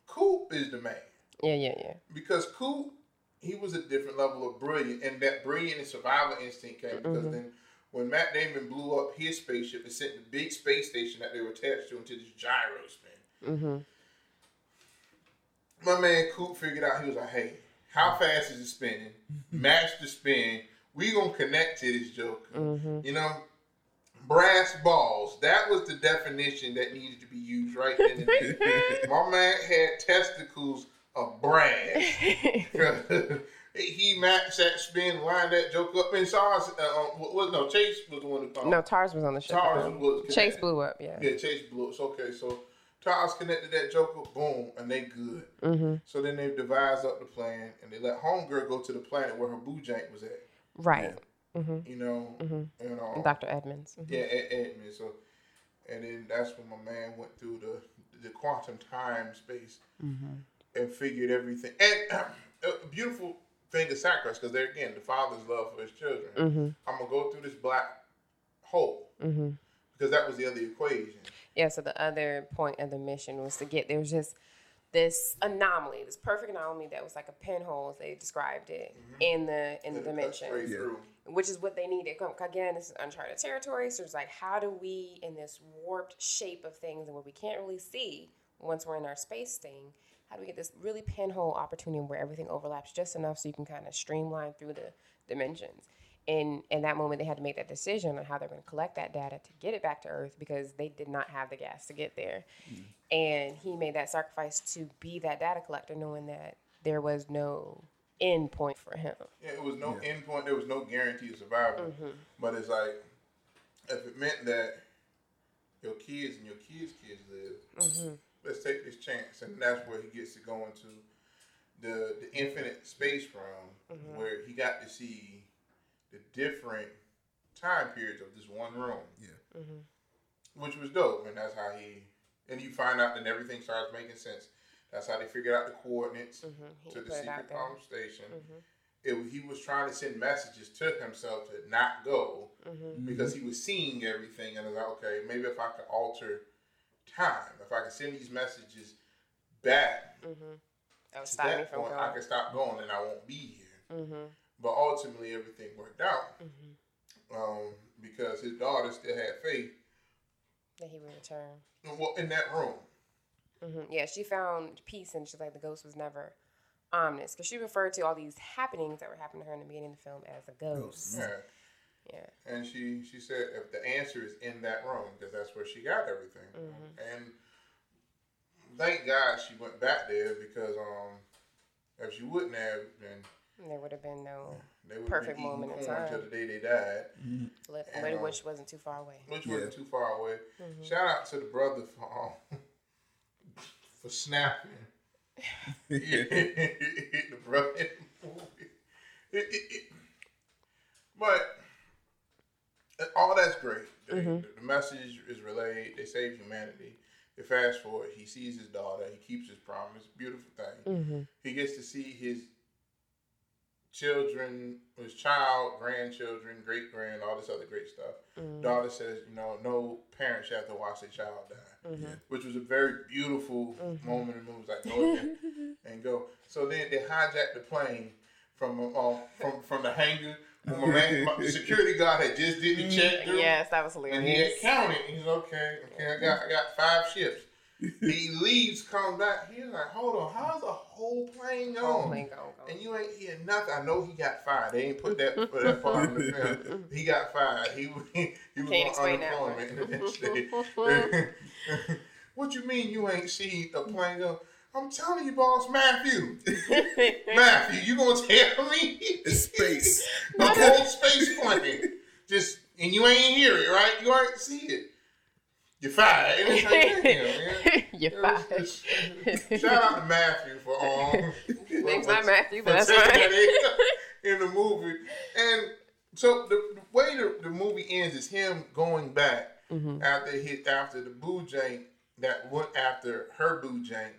Coop is the man Yeah, yeah, yeah. because Coop, he was a different level of brilliant, and that brilliant and survival instinct came because Mm-hmm. then when Matt Damon blew up his spaceship and sent the big space station that they were attached to into this gyro spin, Mm-hmm. my man Coop figured out he was like, hey, how fast is it spinning? Match the spin. We gonna connect to this joke. Mm-hmm. You know, brass balls. That was the definition that needed to be used right then and there. My man had testicles of brass. he matched that spin, lined that joke up, and saw us. Uh, um, what, what, no, Chase was the one who called. no, Tars was on the show. Tars was Chase blew up. Yeah. Yeah, Chase blew. It's okay. So Tars connected that joker, boom, and they good. Mm-hmm. So then they devised up the plan, and they let Homegirl go to the planet where her boo jank was at. Right. Mm-hmm. You know, you know, Dr. Edmunds. Mhm. yeah, Ed, Edmund. So, and then that's when my man went through the the quantum time space and figured everything. And a beautiful thing of sacrifice because there again, the father's love for his children. Mm-hmm. I'm gonna go through this black hole Mm-hmm. because that was the other equation. Yeah, so the other point of the mission was to get there was just this anomaly, this perfect anomaly that was like a pinhole, as they described it, in the in the dimension, Yeah. which is what they needed. Again, this is uncharted territory, so it's like, how do we, in this warped shape of things and where we can't really see once we're in our space thing, how do we get this really pinhole opportunity where everything overlaps just enough so you can kind of streamline through the dimensions? And in that moment, they had to make that decision on how they're going to collect that data to get it back to Earth because they did not have the gas to get there. Mm. And he made that sacrifice to be that data collector, knowing that there was no end point for him. Yeah, it was no end point. There was no guarantee of survival. Mm-hmm. But it's like if it meant that your kids and your kids' kids live, mm-hmm. let's take this chance, and that's where he gets to go into the the infinite space realm, mm-hmm. where he got to see the different time periods of this one room. Yeah. Mm-hmm. which was dope, and that's how he. And you find out that everything starts making sense. That's how they figured out the coordinates mm-hmm. He to the put it out secret there. palm station. Mm-hmm. It, he was trying to send messages to himself to not go because he was seeing everything, and I was like, okay, maybe if I could alter time, if I could send these messages back That would to stop me that from point, I going. could stop going and I won't be here. Mm-hmm. But ultimately, everything worked out um, because his daughter still had faith. That he would return. Well, in that room, hmm Yeah, she found peace, and she's like the ghost was never ominous because she referred to all these happenings that were happening to her in the beginning of the film as a ghost. yeah. Yeah. And she she said if the answer is in that room because that's where she got everything. And thank God she went back there because um if she wouldn't have then And there would have been no they would Perfect been moment in time. until the day they died, flip, And, but um, which wasn't too far away. which Yeah. wasn't too far away. Shout out to the brother for um, for snapping. the brother. But uh, all that's great. They- The message is relayed. They save humanity. They fast forward. He sees his daughter. He keeps his promise. Beautiful thing. He gets to see his children, his child, grandchildren, great grand, all this other great stuff. Mm-hmm. Daughter says, you know, no parent should have to watch their child die, Mm-hmm. which was a very beautiful moment in the movie. Like, go ahead and go. So then they hijacked the plane from um, from from the hangar. When my man, my security guard had just did the check through. Yes, that was hilarious. And he had counted. He's okay. Okay, I got I got five ships. He leaves, comes back. He's like, hold on, how's the whole plane going? Oh my god. And you ain't hear nothing. I know he got fired. They ain't put that put that part in the film. He got fired. He was he was Can't on explain that one. unemployment the next day. what you mean you ain't see a plane go? I'm telling you, boss, Matthew. Matthew, you gonna tell me? It's space. the whole space plane. Just and you ain't hear it, right? You ain't see it. You're fired. And it's like, damn. You're It was fired. just- Shout out to Matthew for um. Name's for- not Matthew, for but that's taking that in, in the movie. And so the, the way the, the movie ends is him going back Mm-hmm. after he after the boo jank that went after her boo jank.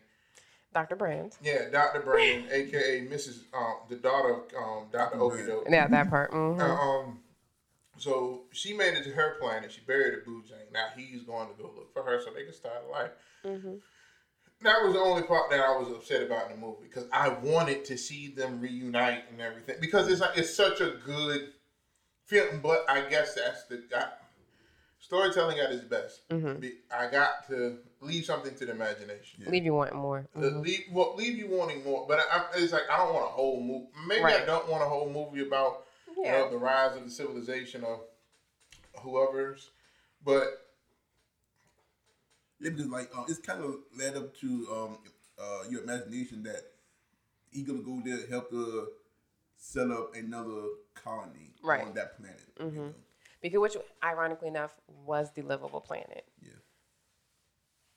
Dr. Brand. Yeah, Dr. Brand, aka Mrs. Um, the daughter of um, Dr. Brand. Okido. Yeah, that part. hmm Uh, um, so she made it to her planet. She buried a boo jank. Now he's going to go look for her so they can start a life. Mm-hmm. That was the only part that I was upset about in the movie because I wanted to see them reunite and everything because it's like it's such a good film. But I guess that's the I, storytelling at its best. Mhm. I got to leave something to the imagination. Yeah. Leave you wanting more. Uh, Mhm. leave, well, leave you wanting more, but I, I- it's like I don't want a whole movie. Maybe I don't want a whole movie about you Yeah. know, the rise of the civilization of whoever's, but Yeah, because like um, it's kind of led up to um, uh, your imagination that he gonna go there help to set up another colony Right. on that planet. You Mhm. know? Because which, ironically enough, was the livable planet. Yeah.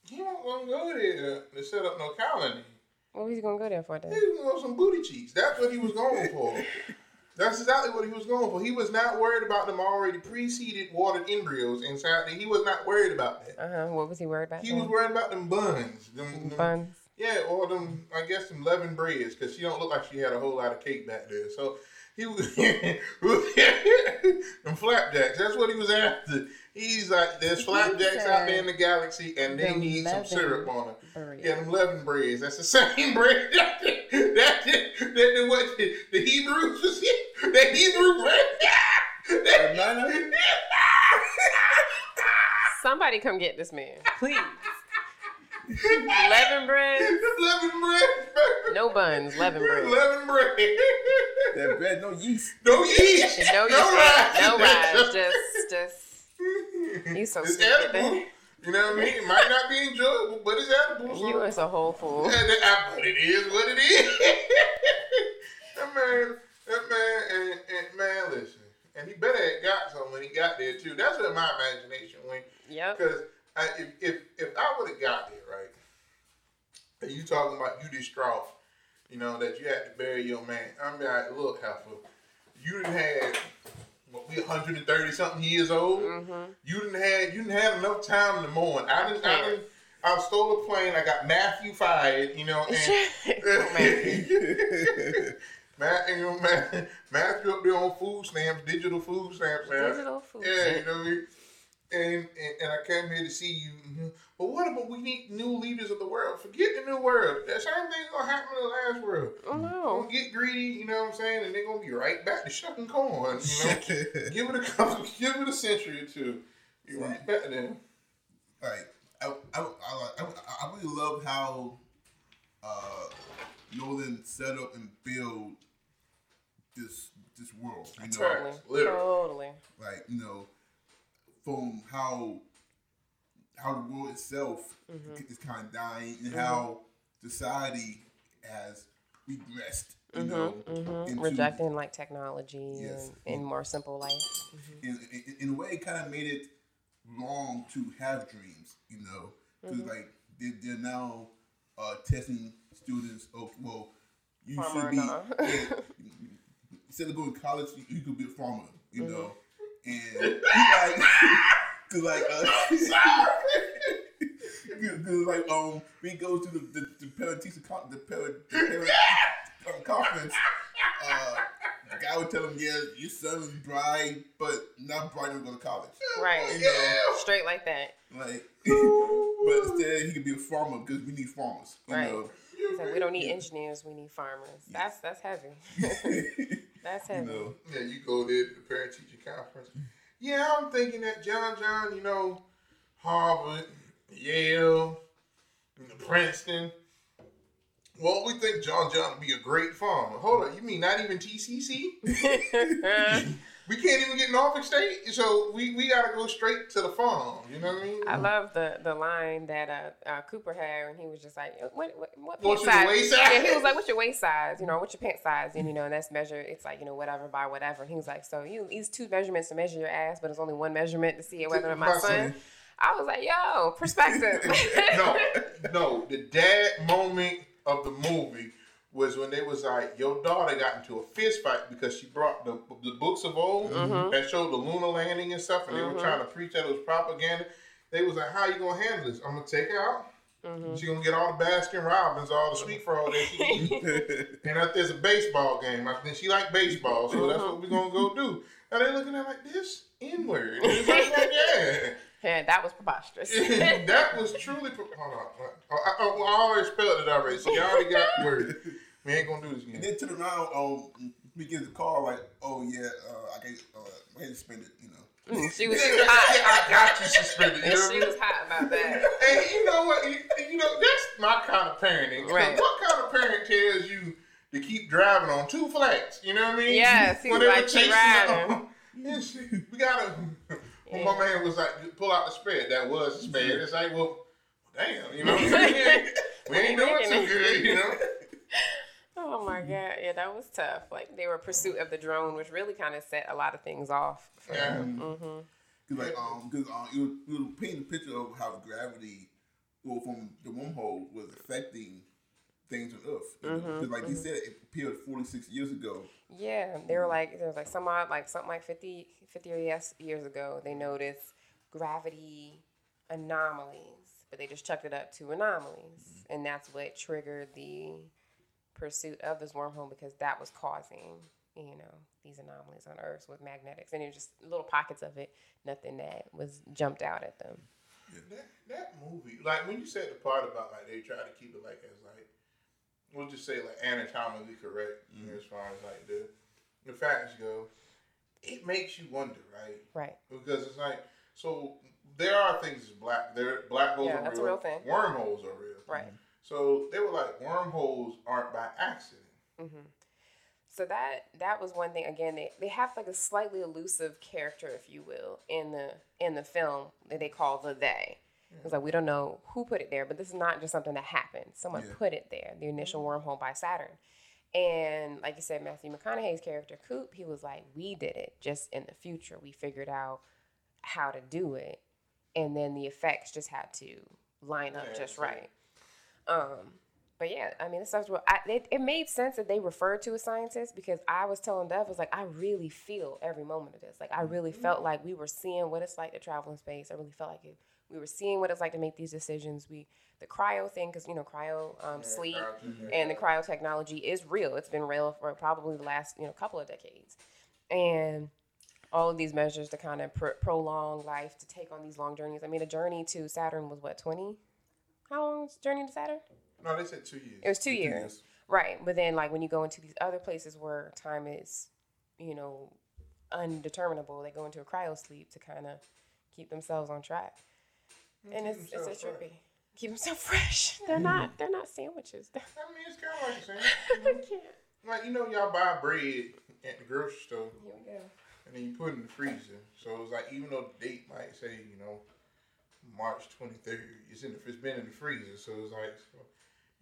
he want to go there to set up no colony. What was he gonna go there for that. He then? was going some booty cheeks. That's what he was going for. That's exactly what he was going for. He was not worried about them already preceded watered embryos inside. He was not worried about that. Uh huh. What was he worried about? He then? was worried about them buns. Them, them- buns. Yeah, or them, I guess, some leavened breads, because she don't look like she had a whole lot of cake back there. So he was, them flapjacks, that's what he was after. He's like, there's flapjacks out there in the galaxy, and they need some syrup on them. bread. Yeah, them leavened breads. That's the same bread that that, that, that what the, the Hebrews was the Hebrew bread. Nana? Somebody come get this man, please. Leaven bread, leavened bread. no buns, leaven bread. Leaven Leavened that bread, no yeast. No yeast. No, you no said no rise. rise, just, just. You so it's stupid. edible. You know what I mean? It might not be enjoyable, but it's edible. So. You is a whole fool. But it is what it is. that man, that man, and, and man, listen. And he better have got some when he got there too. That's where my imagination went. Yep. Because if, if if I would have got there, right, and you talking about you distraught, you know, that you had to bury your man. I'm like, look, Heifer, you didn't have what we 130 something years old. Mm-hmm. You didn't have you didn't have enough time in the morning. I didn't. I didn't. I stole a plane. I got Matthew fired. You know, and Matt, you know, Matt, Matthew up there on food stamps, digital food stamps. Digital food Yeah, you know what I mean. And, and and I came here to see you. But what about we need new leaders of the world? Forget the new world. That same thing's gonna happen in the last world. Oh no. Gonna no. get greedy, you know what I'm saying, and they're gonna be right back to shucking corn. You know, give it a couple, give it a century or two. You right back there. like I, I, I, I, I really love how uh, Nolan set up and build this this world. You know, Totally. Literally. Totally. like you know, from how how the world itself Mm-hmm. is kind of dying and how society has regressed. You know, Mm-hmm. into- Rejecting like technology Yes. and, and more simple life. in, in, in a way, it kind of made it wrong to have dreams, you know, because Mm-hmm. like they, they're now uh, testing students. Oh, well, you Farmer should be yeah, instead of going to college, you, you could be a farmer, you Mm-hmm. know, and like, cause like, uh, cause like um, we go to the the, the parent teacher con- the parent the parent um, conference. Uh, the guy would tell him, yeah, your son is bright, but not bright enough to go to college. Right. You know, Straight like that. like, but instead he could be a farmer because we need farmers. You Right. know, He's like, we don't need engineers, we need farmers. That's that's heavy. That's you heavy. know. Yeah, you go there to the parent teacher conference. Yeah, I'm thinking that John John, you know, Harvard, Yale, Princeton. Well, we think John John would be a great farmer. Hold on, you mean not even TCC? We can't even get Norfolk State, so we, we gotta go straight to the farm. You know what I mean? I love the the line that uh, uh, Cooper had and he was just like, "What what, what What's pant your size?" waist size? Yeah, he was like, "What's your waist size? You know, what's your pant size?" And you know, and that's measured. It's like you know, whatever by whatever. And he was like, "So you use two measurements to measure your ass, but it's only one measurement to see whether or not my My son." son. I was like, "Yo, perspective." no, no. The dad moment of the movie was when they was like, your daughter got into a fist fight because she brought the, the books of old mm-hmm. that showed the lunar landing and stuff, and they were mm-hmm. trying to preach that it was propaganda. They was like, how you gonna handle this? I'm gonna take her out. Mm-hmm. She gonna get all the Baskin Robbins, all the sweet frog that she eat. and if there's a baseball game, I think she like baseball, so that's what we're gonna go do. And they looking at it like this inward. It's like, like, yeah. Yeah, that was preposterous. that was truly. Hold on. I, I, I already spelled it already, so y'all already got word. We ain't gonna do this again. And again. then turn around, um, we get the call like, oh yeah, uh, I get, uh, I get suspended, you know. she was, she Yeah, was hot. I got you suspended. You And know she I was hot about that. And you know what? You, you know that's my kind of parenting. Right. What kind of parent tells you to keep driving on two flats? You know what I mean? Yes, he When was they were like, chasing riding. the- Yeah, shit, we gotta. When my man was like, pull out the spread, that was the spread. It's like, well, damn, you know, what I'm saying? we ain't doing too good, you know. Oh my god, yeah, that was tough. Like they were pursuit of the drone, which really kind of set a lot of things off. Yeah. Mm-hmm. Cause like, um, cause um, it was, it was painting a picture of how gravity, well, from the wormhole was affecting things on Earth. Mm-hmm, Because like they said, it appeared 46 years ago. Yeah, they were like there was like some odd like something like 50, 50 years years ago. They noticed gravity anomalies, but they just chucked it up to anomalies, and that's what triggered the pursuit of this wormhole because that was causing you know these anomalies on Earth with magnetics, and it was just little pockets of it, nothing that was jumped out at them. That, that movie, like when you said the part about like they try to keep it like as like we'll just say like anatomically correct mm-hmm. as far as like the the facts go, it makes you wonder, right? Right. Because it's like so there are things that's black there black holes Yeah, are that's a real, real thing. wormholes are real. Right. Mm-hmm. So they were like wormholes aren't by accident. Mm-hmm. So that that was one thing. Again, they, they have like a slightly elusive character, if you will, in the in the film that they call the they. It's like we don't know who put it there, but this is not just something that happened. Someone Yeah. put it there, the initial wormhole by Saturn. And like you said, Matthew McConaughey's character Coop, he was like, "We did it. Just in the future, we figured out how to do it, and then the effects just had to line up Yeah, just so- right." Um, but yeah, I mean, this stuff's real. I, it, it made sense that they referred to a scientist because I was telling Dev, I was like, I really feel every moment of this. Like, I really felt like we were seeing what it's like to travel in space. I really felt like it, we were seeing what it's like to make these decisions. We, the cryo thing, because, you know, cryo um, sleep cryo- and the cryo technology is real. It's been real for probably the last, you know, couple of decades. And all of these measures to kind of pr- prolong life, to take on these long journeys. I mean, a journey to Saturn was what, 20? How long was journey to Saturn? No, they said two years. It was two years. years. Right. But then like when you go into these other places where time is, you know, undeterminable, they go into a cryo sleep to kind of keep themselves on track. And it's it's themselves a fresh. trippy. Keep themselves fresh. They're not they're not sandwiches. I mean, it's kind of like the same. I can't. Like you know, y'all buy bread at the grocery store. Here we go. and then you put it in the freezer. So it's like even though the date might say you know March twenty third, it's in the, it's been in the freezer. So it's like so,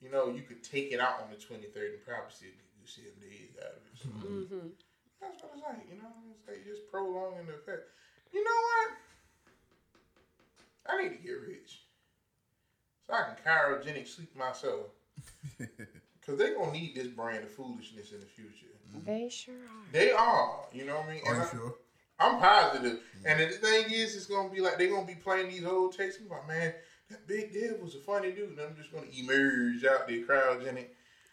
you know you could take it out on the twenty third and probably still you see seven days out of it. So Mm-hmm. that's what it's like. You know, it's like just prolonging the effect. You know what? I need to get rich so I can cryogenic sleep myself. Cause they're gonna need this brand of foolishness in the future. Mm-hmm. They sure are. They are. You know what I mean? Are and you I, sure? I'm positive. Mm-hmm. And the thing is, it's gonna be like they're gonna be playing these old tapes. I'm like, man, that big dev was a funny dude. And I'm just gonna emerge out there cryogenic.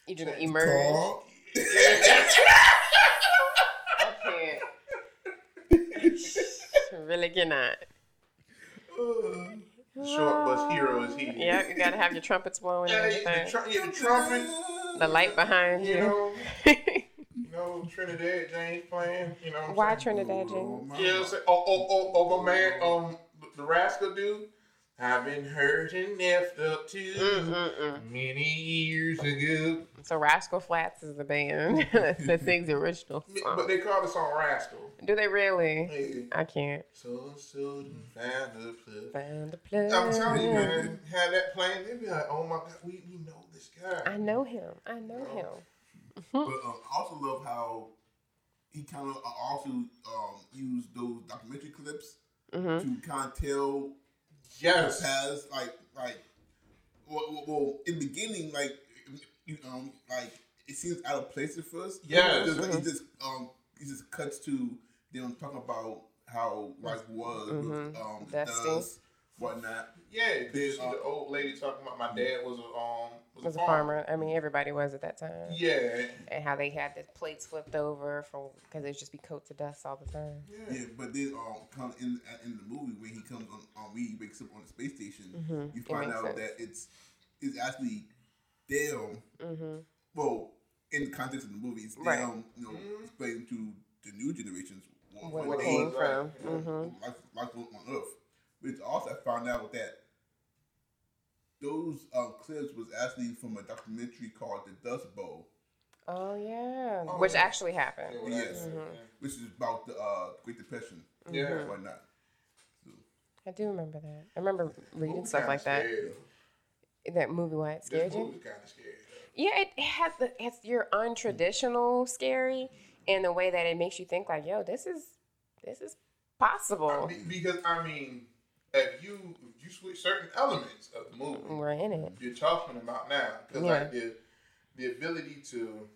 You just gonna emerge. I can't. really cannot. Uh. Short bus hero is he. Yeah, you gotta have your trumpets blowing Yeah, the, tr- yeah, the trumpet. The light behind You you. know, you know, Trinidad James playing. You know. Why saying? Trinidad James? Yeah, I'm saying, oh, oh, oh, oh, my man, um, the rascal dude. I've been hurt and effed up too Mm-mm-mm. many years ago. So Rascal Flatts is the band that sings the original But they call the song Rascal. Do they really? Hey, I can't. so and so done found a plug. Find a plug. I'm telling you, man, had that playing, they'd be like, oh my God, we, we know this guy. I know him. I know him. But um, I also love how he kind of also um, used those documentary clips Mm-hmm. to kind of tell Yes. has like like well, well, well in the beginning like you um like it seems out of place at first. Yes. Just, like, it just um it just cuts to them talking about how life was with Mhm. um Dusty. dust, whatnot. Yeah, you Then, uh, the old lady talking about my dad was a um was, Was a farmer. I mean, everybody was at that time. Yeah, And how they had the plates flipped over from because it'd just be coats of dust all the time. yeah. Yeah, but then um come in in the movie when he comes on on when he wakes up on the space station, Mhm. you find out sense. that it's it's actually Dale. Mm-hmm. well, in the context of the movie, it's Right. them, you know, explaining to the new generations what, Where what they came from. right. Mm-hmm. life, life on Earth. Which also I found out that those um, clips was actually from a documentary called The Dust Bowl, Oh yeah, Oh, which yeah. actually happened. Yeah, Yes. Mhm. which is about the uh, Great Depression Yeah. and not? So, I do remember that. I remember reading Movie stuff like that. That movie, why it scared you? kind of scary. Yeah, it, has the it's your untraditional scary in the way that it makes you think like, yo, this is this is possible. Be- Because I mean, if you if you switch certain elements of the movie, We're in it. you're talking about now because Yeah. like the the ability to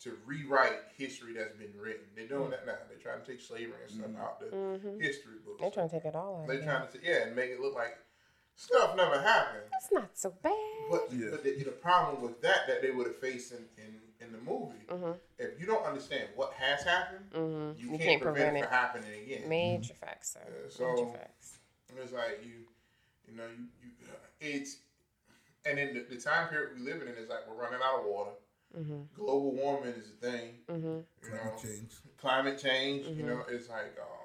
to rewrite history that's been written. They're doing that now. They're trying to take slavery and stuff out the Mm-hmm. history books. They're trying to take it all out. They're of trying to yeah, and make it look like stuff never happened. That's not so bad. But, Yeah. but the, the problem with that that they would have faced in, in, in the movie, Mhm. if you don't understand what has happened, Mhm. you, You can't, can't prevent, prevent it it. from happening again. Major facts, sir. Yeah, so- Major facts. And It's like you, you know, you, you it's, and in the, the time period we living in is like we're running out of water. Mhm. Global warming is a thing. Mhm. You climate know, change. climate change. Mm-hmm. You know, it's like um,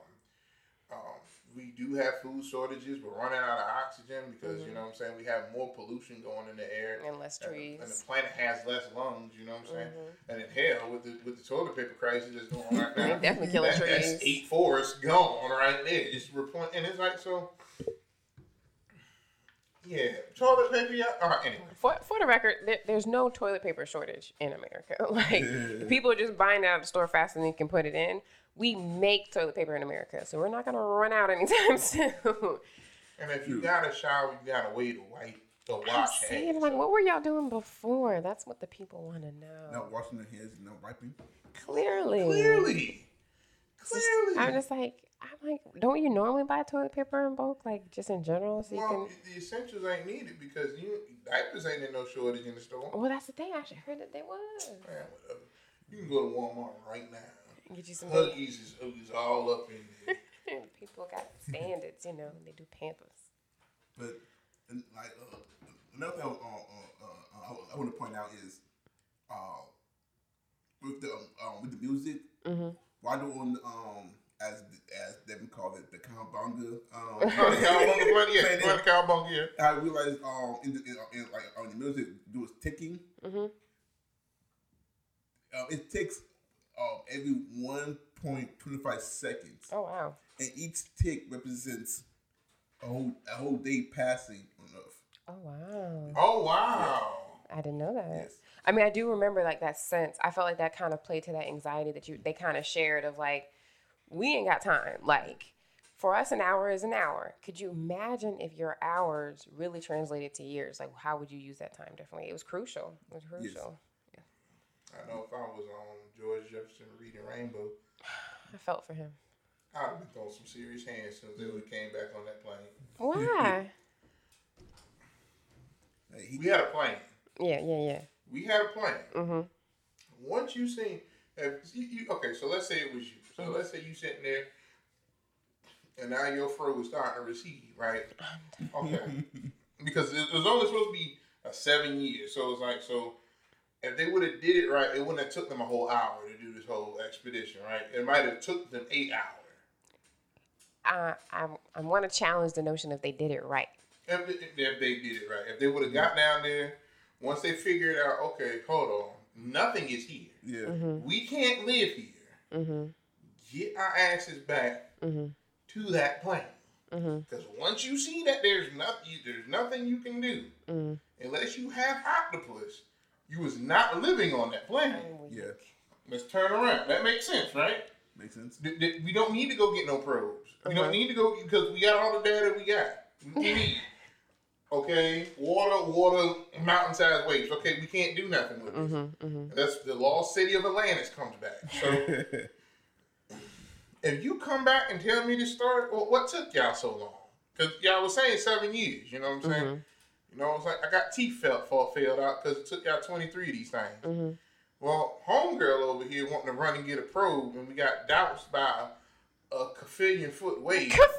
we do have food shortages. We're running out of oxygen because you know what I'm saying we have more pollution going in the air. Mm-hmm. And less trees. And the planet has less lungs, you know what I'm saying? Mhm. And in hell, with the with the toilet paper crisis that's going on right now, They definitely killing that, that's trees. eight forests gone right there. Just replant, and it's like so. Yeah, toilet paper. Yeah. All right. Anyway, For, for the record, there, there's no toilet paper shortage in America. Like people are just buying it out of the store faster than you can put it in. We make toilet paper in America, so we're not gonna run out anytime soon. and if you got a shower, you got a way to wipe to I'm saying, hands. like, what were y'all doing before? That's what the people want to know. Not washing their hands and not wiping. Clearly, Clearly, clearly. I'm just like, I'm like, don't you normally buy toilet paper in bulk, like just in general, so you well, can? the essentials ain't needed because you diapers ain't in no shortage in the store. Well, that's the thing. I actually heard that they was. Man, whatever. You can go to Walmart right now. Get you some. Huggies is, is all up in there. people got standards, you know. They do Pampers. But like uh, another thing uh, uh, uh, I, I want to point out is uh, with the um, um, with the music, Mm-hmm. why doing um as as Devin called it the cowbunga. Um, the cowabunga plant, yeah, Playing the cowabunga, yeah. I realized um in, the, in, in like on the music do is ticking. Mm-hmm. Uh, it takes um every one point twenty five seconds, Oh wow. and each tick represents a whole a whole day passing on Earth. Oh wow. Oh wow. I didn't know that. Yes. I mean, I do remember like that sense. I felt like that kind of played to that anxiety that you they kind of shared of like, we ain't got time. Like, for us, an hour is an hour. Could you imagine if your hours really translated to years? Like, how would you use that time differently? It was crucial. It was Yes. crucial. I know if I was on George Jefferson reading Rainbow, I felt for him. I'd have been throwing some serious hands since they would came back on that plane. Why? We had a plane. yeah, yeah, yeah. We had a plane. Mm-hmm. Once you seen, you, you, okay, so let's say it was you. So let's say you sitting there and now your fro is starting to recede, right? Okay, because it was only supposed to be a seven years, so it's like so. If they would have did it right, it wouldn't have took them a whole hour to do this whole expedition, right? It might have took them eight hours. I I, I want to challenge the notion if they did it right. If, if if they did it right, if they would have got down there, once they figured out, okay, hold on, nothing is here. Yeah. Mm-hmm. We can't live here. Mm-hmm. Get our asses back to that plane. Because once you see that there's nothing, there's nothing you can do unless you have octopus. You was not living on that planet. Yeah. Let's turn around. That makes sense, right? Makes sense. Th- th- We don't need to go get no probes. We Uh-huh. don't need to go because we got all the data we got. We need. Okay, water, water, mountain-sized waves. Okay, we can't do nothing with this. Mm-hmm, That's the lost city of Atlantis comes back. So if you come back and tell me this story, well, what took y'all so long? Because y'all was saying seven years. You know what I'm saying? Mm-hmm. You know, it's like I got teeth felt for failed out because it took y'all 23 of these things. Mm-hmm. Well, homegirl over here wanting to run and get a probe, and we got doubts by a kafillion foot wave. Kafillion.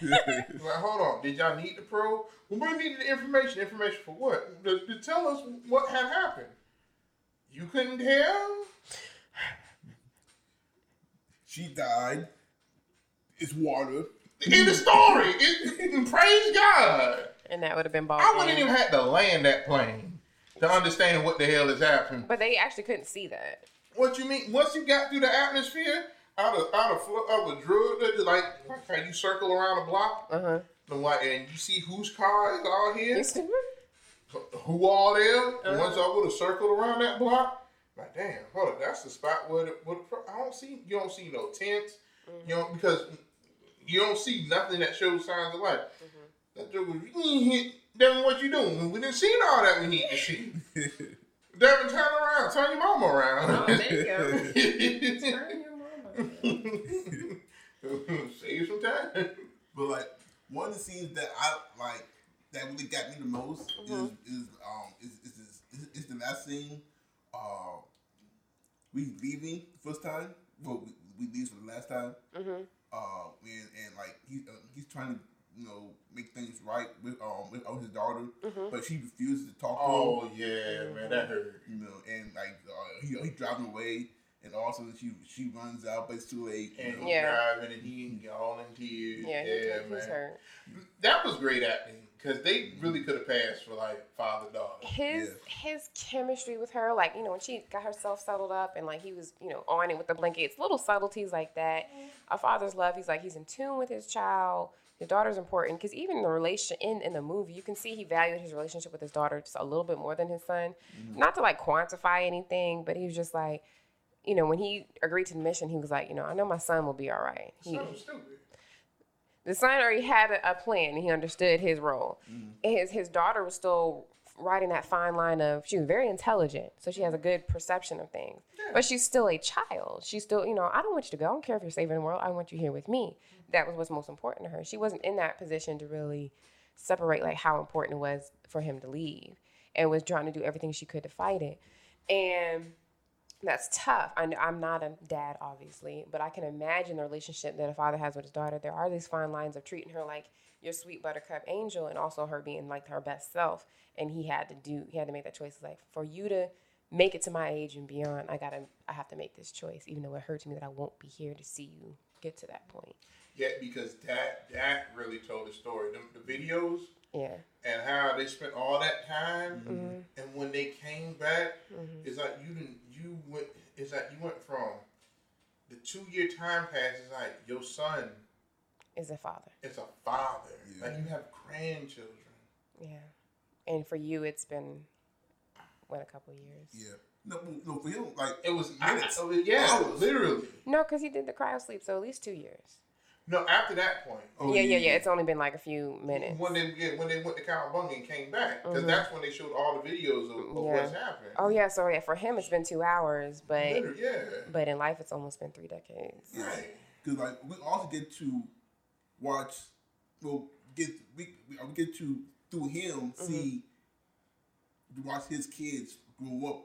Like, hold on, did y'all need the probe? Well, we needed the information. Information for what? To, to tell us what had happened. You couldn't tell? she died. It's water. In the story, it, praise God. And that would have been ball. I wouldn't even have to land that plane to understand what the hell is happening. But they actually couldn't see that. What you mean? Once you got through the atmosphere, out of out of out of a drug like how you circle around a block, Uh huh. and like and you see whose car is all here, who all there. Uh-huh. Once I would have circled around that block, like damn, hold up, that's the spot where the, where the, I don't see you don't see no tents, you know, because you don't see nothing that shows signs of life. That joke was, "Mm, Devin, what you doing? We didn't see all that we need to see. Devin, turn around, turn your mama around. Oh, there you go. Turn your mama. Save some time. But like one of the scenes that I like that really got me the most Mm-hmm. is is um is is, is, is, is the last scene. Uh, we leaving the first time. Well, we, we leave for the last time. Mm-hmm. Uh, and, and like he uh, he's trying to you know make things right with um with oh, his daughter, Mm-hmm. but she refuses to talk to him. Oh yeah, man, that hurt. You know, and like uh, he he driving away, and all of a sudden she she runs out, but it's too late. And know? he Yeah. driving and he all in tears. Yeah, he, yeah, he's man. hurt. That was great acting because they really could have passed for like father daughter. His his chemistry with her, like you know, when she got herself settled up and like he was, you know, on it with the blankets, little subtleties like that. A father's love. He's like he's in tune with his child. His daughter's important because even the relation in in the movie, you can see he valued his relationship with his daughter just a little bit more than his son. Mm-hmm. Not to like quantify anything, but he was just like, you know, when he agreed to the mission, he was like, you know, I know my son will be all right. He, So stupid. the son already had a, a plan. He understood his role. Mm-hmm. His his daughter was still riding that fine line of she was very intelligent, so she has a good perception of things. But she's still a child. She's still, you know, I don't want you to go. I don't care if you're saving the world. I want you here with me. That was what's most important to her. She wasn't in that position to really separate like how important it was for him to leave, and was trying to do everything she could to fight it. And that's tough. I know, I'm not a dad, obviously, but I can imagine the relationship that a father has with his daughter. There are these fine lines of treating her like your sweet buttercup angel, and also her being like her best self. And he had to do, he had to make that choice. Like for you to make it to my age and beyond, I gotta, I have to make this choice, even though it hurts me that I won't be here to see you get to that point. Yeah, because that that really told the story. The, the videos Yeah, and how they spent all that time, Mm-hmm. and when they came back, it's like you didn't. You went. It's like you went from the two year time pass. It's like your son is a father. is a father. Yeah. Like you have grandchildren. Yeah, and for you, it's been what a couple years. Yeah. No, no, for him, like It was Minutes. I- yeah, Hours. literally. No, because he did the cryo sleep, so at least two years. No, after that point. Oh, yeah, yeah, yeah. It's only been like a few minutes. When they yeah, when they went to Cowabunga and came back, because that's when they showed all the videos of, of Mm-hmm. Yeah. what's happened. Oh yeah, so yeah, for him it's been two hours, but Literally, yeah. but in life it's almost been three decades. Right. because like we also get to watch, well, get we we we get to through him Mm-hmm. see watch his kids grow up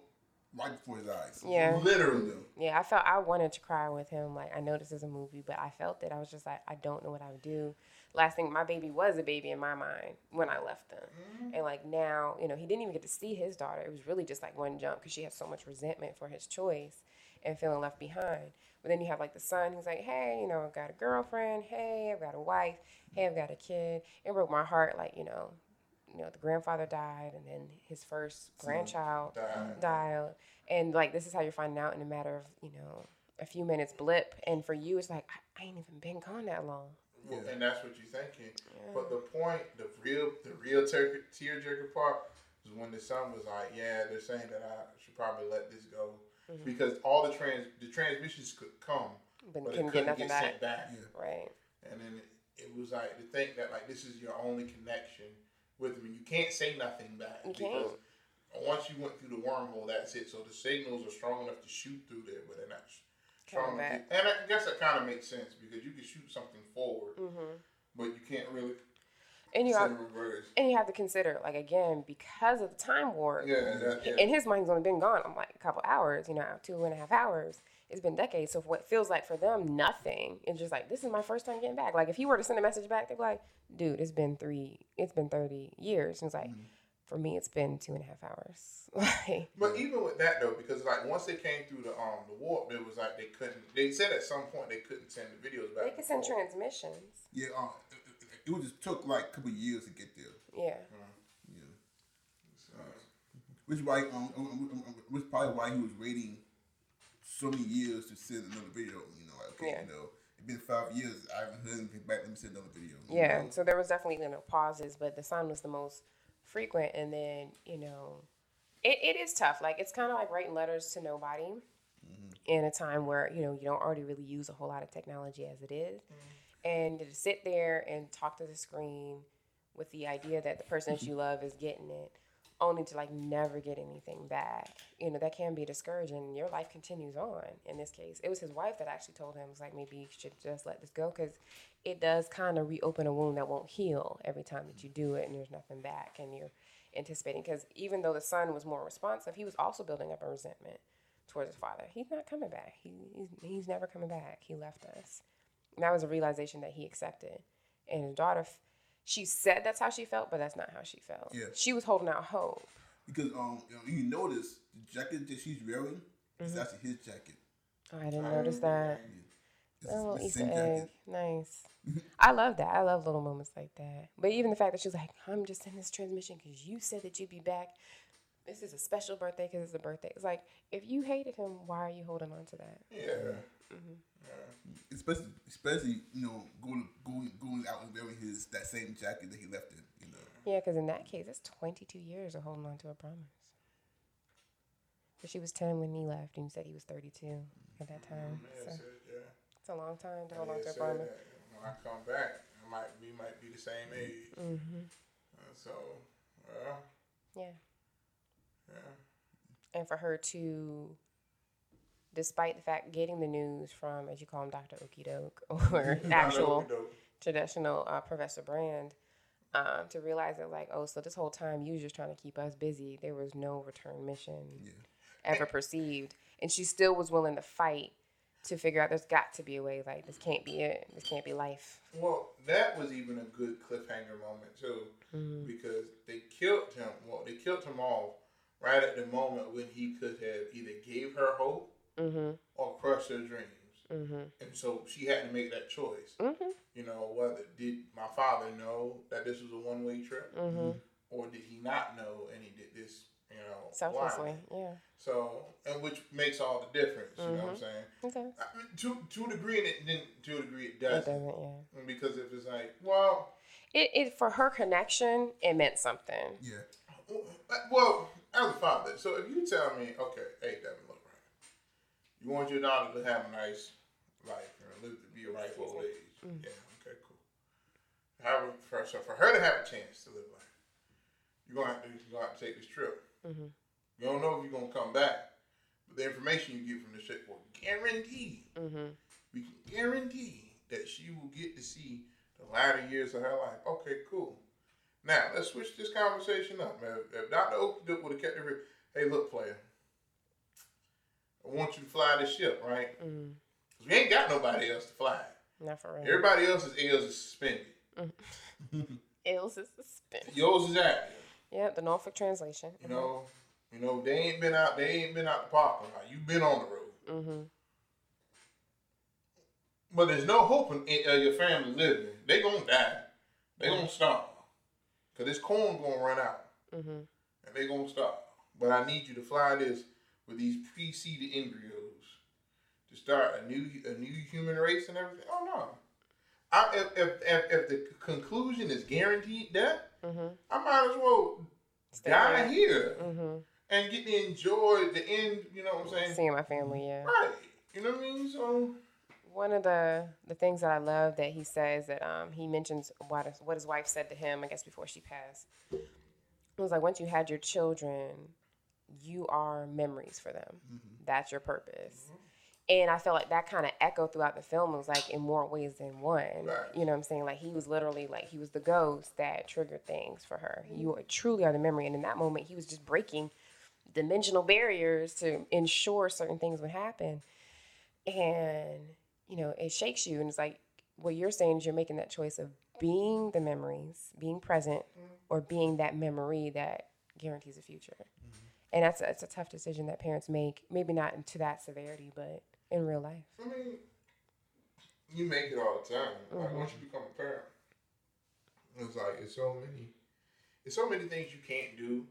right before his eyes. Yeah. Literally. Yeah, I felt I wanted to cry with him. Like I know this is a movie, but I felt it. I was just like, I don't know what I would do. Last thing, my baby was a baby in my mind when I left them, mm-hmm. and like now, you know, he didn't even get to see his daughter. It was really just like one jump because she had so much resentment for his choice and feeling left behind. But then you have like the son who's like, hey, you know, I've got a girlfriend. Hey, I've got a wife. Hey, I've got a kid. It broke my heart. Like you know, you know, the grandfather died, and then his first grandchild Died. died, and like this is how you're finding out in a matter of you know a few minutes blip, and for you it's like I, I ain't even been gone that long. Well, and that's what you're thinking. But the point, the real, the real tear tearjerker part was when the son was like, "Yeah, they're saying that I should probably let this go mm-hmm. because all the trans the transmissions could come, But but it couldn't couldn't get get, nothing sent back." Right. And then it, it was like to think that like this is your only connection with me. You can't say nothing back You because once you went through the wormhole, that's it. So the signals are strong enough to shoot through there, but they're not strong. Enough to- and I guess that kind of makes sense because you can shoot something forward, Mm-hmm. but you can't really And you have, and you have to consider like again because of the time warp. Yeah, that, yeah. In his mind, he's only been gone. I'm like a couple hours, you know, two and a half hours. It's been decades. So what feels like for them nothing, it's just like this is my first time getting back. Like if he were to send a message back, they'd be like, "Dude, it's been three, it's been thirty years." And it's like, for me, it's been two and a half hours. like, But even with that though, because like once they came through the um the warp, it was like they couldn't. They said at some point they couldn't send the videos back. they could send forth. transmissions. Yeah, uh, it, it, it just took like a couple of years to get there. Yeah. Yeah. Which why um, um, um, um, um, which probably why he was waiting so many years to send another video. You know, like okay, Yeah. you know, it's been five years. I haven't heard anything back. Let me send another video. Yeah, know? so there was definitely you know pauses, but the sun was the most frequent, and then you know, it, it is tough. Like it's kind of like writing letters to nobody mm-hmm. in a time where you know you don't already really use a whole lot of technology as it is. Mm-hmm. and to sit there and talk to the screen with the idea that the person that you love is getting it, only to like never get anything back. You know that can be discouraging. Your life continues on. In this case, it was his wife that actually told him, "Was like maybe you should just let this go because it does kind of reopen a wound that won't heal every time that you do it, and there's nothing back, and you're anticipating because even though the son was more responsive, he was also building up a resentment towards his father. He's not coming back. He, he's, he's never coming back. He left us. And that was a realization that he accepted. And his daughter, she said that's how she felt, but that's not how she felt. Yeah. She was holding out hope. Because um, you, know, you notice the jacket that she's wearing Mm-hmm. is actually his jacket. Oh, I didn't notice that. A little Easter egg. jacket. Nice. I love that. I love little moments like that. But even the fact that she's like, I'm just in this transmission because you said that you'd be back. This is a special birthday because it's a birthday. It's like, if you hated him, why are you holding on to that? Yeah. Especially, especially you know, going going going out and wearing his that same jacket that he left in. You know. Yeah, because in that case, it's 22 years of holding on to a promise. But she was 10 when he left, and you said he was 32 at that time. Yeah, So said, yeah. it's a long time to hold Yeah, on to a promise. that. When I come back, I might we might be the same age. Mm-hmm. Uh, so, well, Yeah. yeah. And for her to, despite the fact getting the news from, as you call him, Dr. Okidoke, or actual traditional uh, Professor Brand, um, to realize that, like, oh, so this whole time you was just trying to keep us busy. There was no return mission ever perceived. And she still was willing to fight to figure out there's got to be a way. Like, this can't be it. This can't be life. Well, that was even a good cliffhanger moment too, Mm-hmm. because they killed him. Well, they killed him off right at the moment when he could have either gave her hope Mm-hmm. or crush their dreams. Mm-hmm. And so she had to make that choice. Mm-hmm. You know, whether did my father know that this was a one way trip, Mm-hmm. or did he not know and he did this, you know, Selflessly. Yeah. So, and which makes all the difference. You know what I'm saying? Okay. I mean, to to a degree, and it, then to a degree, it It doesn't. It doesn't, yeah. Because if it's like, well, It, it for her connection, it meant something. Yeah. well, as a father, so if you tell me, okay, hey, Devin, look, right, you want your daughter to have a nice life and live to be a ripe old age, yeah, okay, cool. However, for, so for her to have a chance to live life, you're gonna have to you're gonna have to take this trip. Mhm. You don't know if you're gonna come back, but the information you get from this chick will guarantee Mm-hmm. we can guarantee that she will get to see the latter years of her life. Okay, cool. Now let's switch this conversation up. If, if Dr. Oak would have kept it, hey, look, player, I want you to fly this ship, right? Mm. 'Cause we ain't got nobody else to fly. Not for real. Everybody else's L's is suspended. Ills is suspended. Yours is active. Yep, the Norfolk translation. You know, you know they ain't been out. They ain't been out the parking lot. You've been on the road. Mm-hmm. But there's no hope in, uh, your family living. They gonna die. They gonna starve. Cause this corn gonna run out, Mm-hmm. and they gonna starve. But I need you to fly this with these preceded embryos to start a new a new human race and everything. Oh no. I, if, if, if, if the conclusion is guaranteed death, Mm-hmm. I might as well Stay die here. here Mm-hmm. and get to enjoy the end. You know what I'm saying? Seeing my family, yeah. Right. You know what I mean? So One of the the things that I love that he says that um he mentions what his, what his wife said to him, I guess before she passed. It was like once you had your children, you are memories for them. Mm-hmm. That's your purpose. Mm-hmm. And I felt like that kind of echoed throughout the film. It was like in more ways than one. Right. You know what I'm saying? Like he was literally like he was the ghost that triggered things for her. You are, truly are the memory. And in that moment, he was just breaking dimensional barriers to ensure certain things would happen. And, you know, it shakes you. And it's like what you're saying is you're making that choice of being the memories, being present, or being that memory that guarantees a future. And that's a, it's a tough decision that parents make. Maybe not to that severity, but in real life. I mean, you make it all the time. Like once you become a parent, it's like it's so many, it's so many things you can't do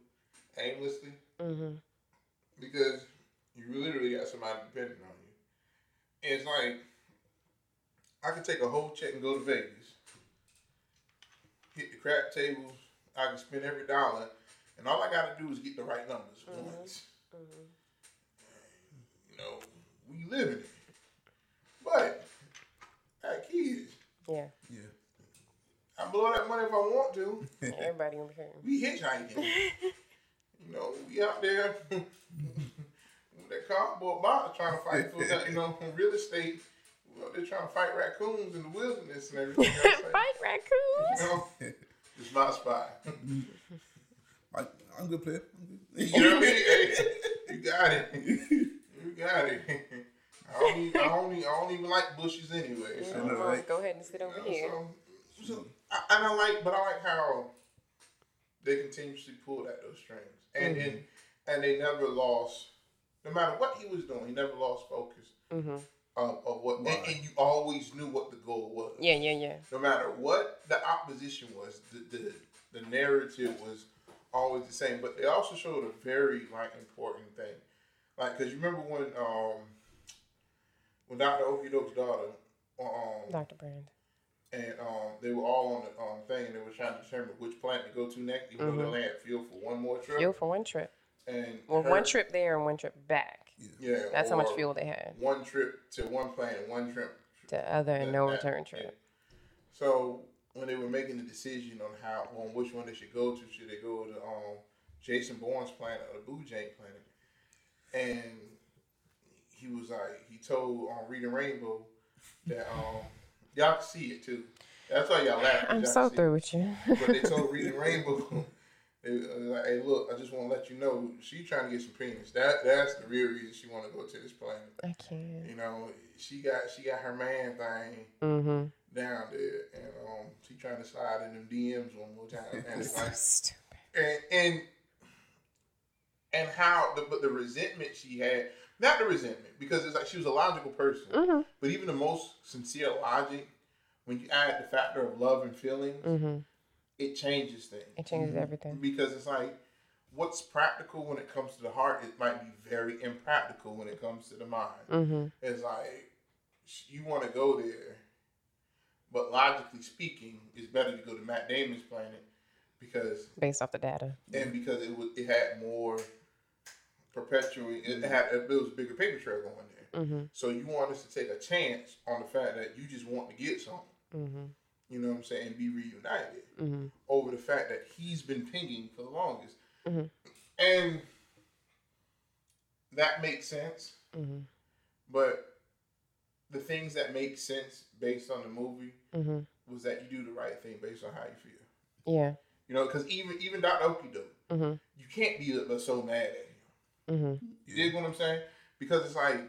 aimlessly Mm-hmm. because you literally got somebody depending on you. And it's like I could take a whole check and go to Vegas, hit the crap tables. I can spend every dollar, and all I got to do is get the right numbers mm-hmm. once. Mm-hmm. You know, we live in it, but I got kids. Yeah. Yeah. I blow that money if I want to. Everybody gonna be hurting. We hitchhiking. you know, we out there with that cardboard box trying to fight for that, you know, from real estate. We out there trying to fight raccoons in the wilderness and everything. else. Fight raccoons. you know, it's my spot. I, I'm a good player. I'm You know what I mean? Hey, you got it. You got it. I don't, even, I, don't even, I don't even like bushes anyway. So, I know, Well, right? Go ahead and sit over here. so, so I, and I like, but I like how they continuously pulled at those strings, and and and they never lost. No matter what he was doing, he never lost focus Mm-hmm. of, of what, and, and you always knew what the goal was. Yeah, yeah, yeah. No matter what the opposition was, the the, the narrative was always the same. But they also showed a very like important thing, like because you remember when um when Dr. Okidoke's daughter um Dr. Brand. and um, they were all on the um, thing, and they were trying to determine which planet to go to next, even though they only had fuel for one more trip. Fuel for one trip. And Well, her- one trip there and one trip back. yeah, That's how much fuel they had. One trip to one planet, and one trip. to other and no that- return yeah. trip. So when they were making the decision on how on which one they should go to, should they go to um, Jason Bourne's planet or the Blue Jane planet? And he was like, he told on Reading Rainbow that um, y'all can see it too. That's why y'all laughing. I'm y'all so see it. through with you. But they told Reading Rainbow, like, "Hey, look, I just want to let you know she trying to get some penis. That that's the real reason she want to go to this planet. I can't. You know, she got she got her man thing Mm-hmm. down there, and um, she trying to slide in them DMs one more time, and it's So like, stupid. and and and how the but the resentment she had, not the resentment, because it's like she was a logical person, Mm-hmm. but even the most sincere logic, when you add the factor of love and feelings, Mm-hmm. It changes things. It changes everything. because it's like what's practical when it comes to the heart it might be very impractical when it comes to the mind Mm-hmm. it's like you want to go there but logically speaking it's better to go to matt damon's planet because Based off the data. and because it was it had more perpetually it had it was a bigger paper trail going there Mm-hmm. so you want us to take a chance on the fact that you just want to get something Mm-hmm. You know what i'm saying be reunited Mm-hmm. over the fact that he's been pinging for the longest. Mhm. And that makes sense. Mm-hmm. But the things that make sense based on the movie Mm-hmm. was that you do the right thing based on how you feel. Yeah. You know, because even even Dr. Okido, Mm-hmm. you can't be so mad at him. Mm-hmm. You dig what I'm saying? because it's like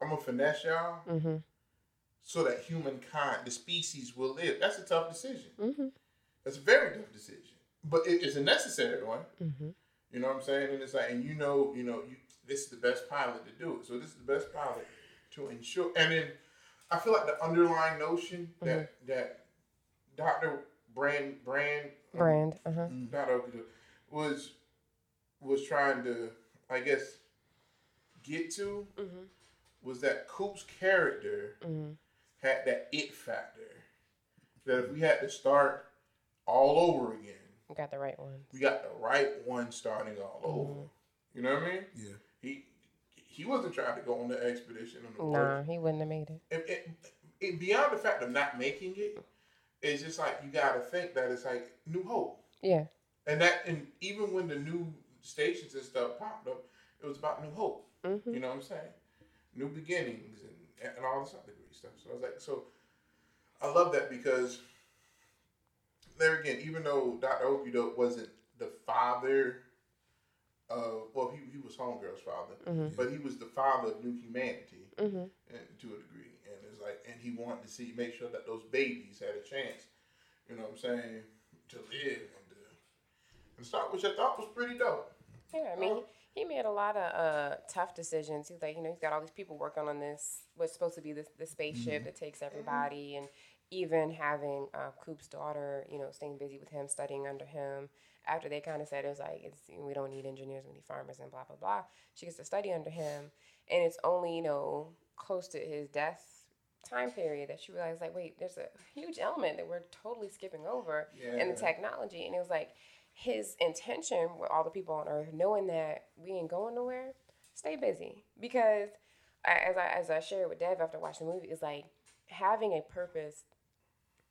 I'm gonna finesse y'all Mm-hmm. So that humankind, the species, will live. That's a tough decision. Mm-hmm. That's a very tough decision, but it, it's a necessary one. Mm-hmm. You know what I'm saying? And it's like, and you know, you know, you this is the best pilot to do it. So this is the best pilot to ensure. And then I feel like the underlying notion that that Dr. Brand Brand Brand. Uh huh. Dr. Okuda was was trying to, I guess, get to Mm-hmm. was that Coop's character Mm-hmm. Had that it factor. That if we had to start all over again, we Got the right one. we got the right one starting all over. Mm-hmm. You know what I mean? Yeah. He he wasn't trying to go on the expedition on the Nah, voyage. he wouldn't have made it. And, and- and beyond the fact of not making it, it's just like you got to think that it's like New Hope, Yeah. and that and even when the new stations and stuff popped up, it was about New Hope. Mm-hmm. You know what I'm saying? New beginnings and and all this other great stuff. So I was like, so I love that because there again, even though Dr. Okudo wasn't the father of well, he, he was Homegirl's father, Mhm. but he was the father of new humanity Mm-hmm. and, to a degree. And it's like, and he wanted to see make sure that those babies had a chance. You know what I'm saying? To live and to, and start, which I thought was pretty dope. Yeah, I mean, he, he made a lot of uh, tough decisions. He's like, you know, he's got all these people working on this, what's supposed to be this the spaceship that takes everybody, and even having uh, Coop's daughter, you know, staying busy with him, studying under him. After they kind of said it was like, it's, we don't need engineers, we need farmers, and blah blah blah. She gets to study under him, and it's only you know close to his death time period that she realized like, wait, there's a huge element that we're totally skipping over in the technology, and it was like his intention with all the people on earth knowing that we ain't going nowhere stay busy. Because I- as I, as I shared with dev after watching the movie is like having a purpose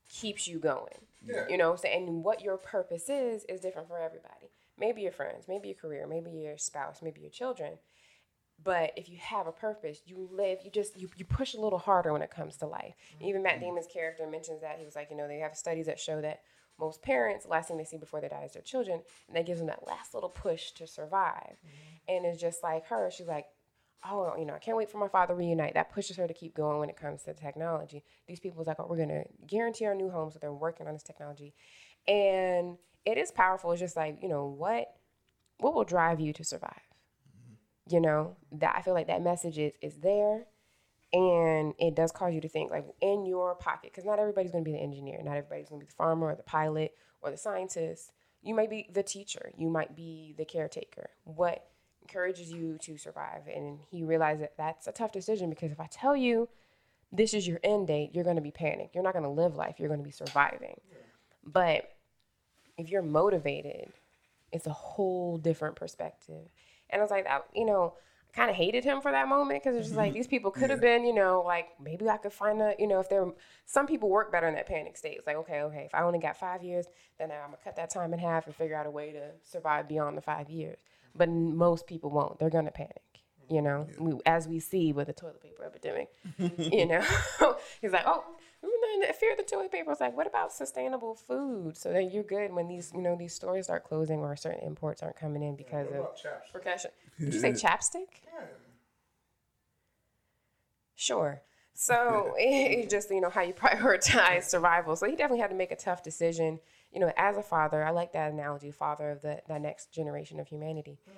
keeps you going. Yeah. you know so, and what your purpose is is different for everybody. Maybe your friends maybe your career maybe your spouse maybe your children. But if you have a purpose you live you just you, you push a little harder when it comes to life. Mm-hmm. Even matt damon's character mentions that. He was like you know they have studies that show that most parents last thing they see before they die is their children and that gives them that last little push to survive. Mm-hmm. And it's just like her she's like oh you know i can't wait for my father to reunite. That pushes her to keep going when it comes to technology. These people is like oh we're going to guarantee our new homes so they're working on this technology. And it is powerful. It's just like you know what what will drive you to survive? Mm-hmm. You know that i feel like that message is is there and it does cause you to think like in your pocket because not everybody's going to be the engineer not everybody's going to be the farmer or the pilot or the scientist. You might be the teacher you might be the caretaker. What encourages you to survive and he realized that that's a tough decision because if i tell you this is your end date you're going to be panicked. You're not going to live life you're going to be surviving. But if you're motivated it's a whole different perspective. And i was like that you know kind of hated him for that moment because it's just like mm-hmm. these people could have been, you know, like maybe I could find a, you know, if they're some people work better in that panic state. It's like, okay, okay, if I only got five years, then I'm gonna cut that time in half and figure out a way to survive beyond the five years. But n- most people won't. They're gonna panic. You know, mm, we, as we see with the toilet paper epidemic. you know, he's like, oh, the fear of the toilet paper. It's like, what about sustainable food? So then you're good when these, you know, these stores start closing or certain imports aren't coming in because What of about chapstick? percussion. Did you say chapstick? Yeah. Sure. So it's just you know how you prioritize survival. So he definitely had to make a tough decision. You know, as a father, I like that analogy, father of the the next generation of humanity. Hmm.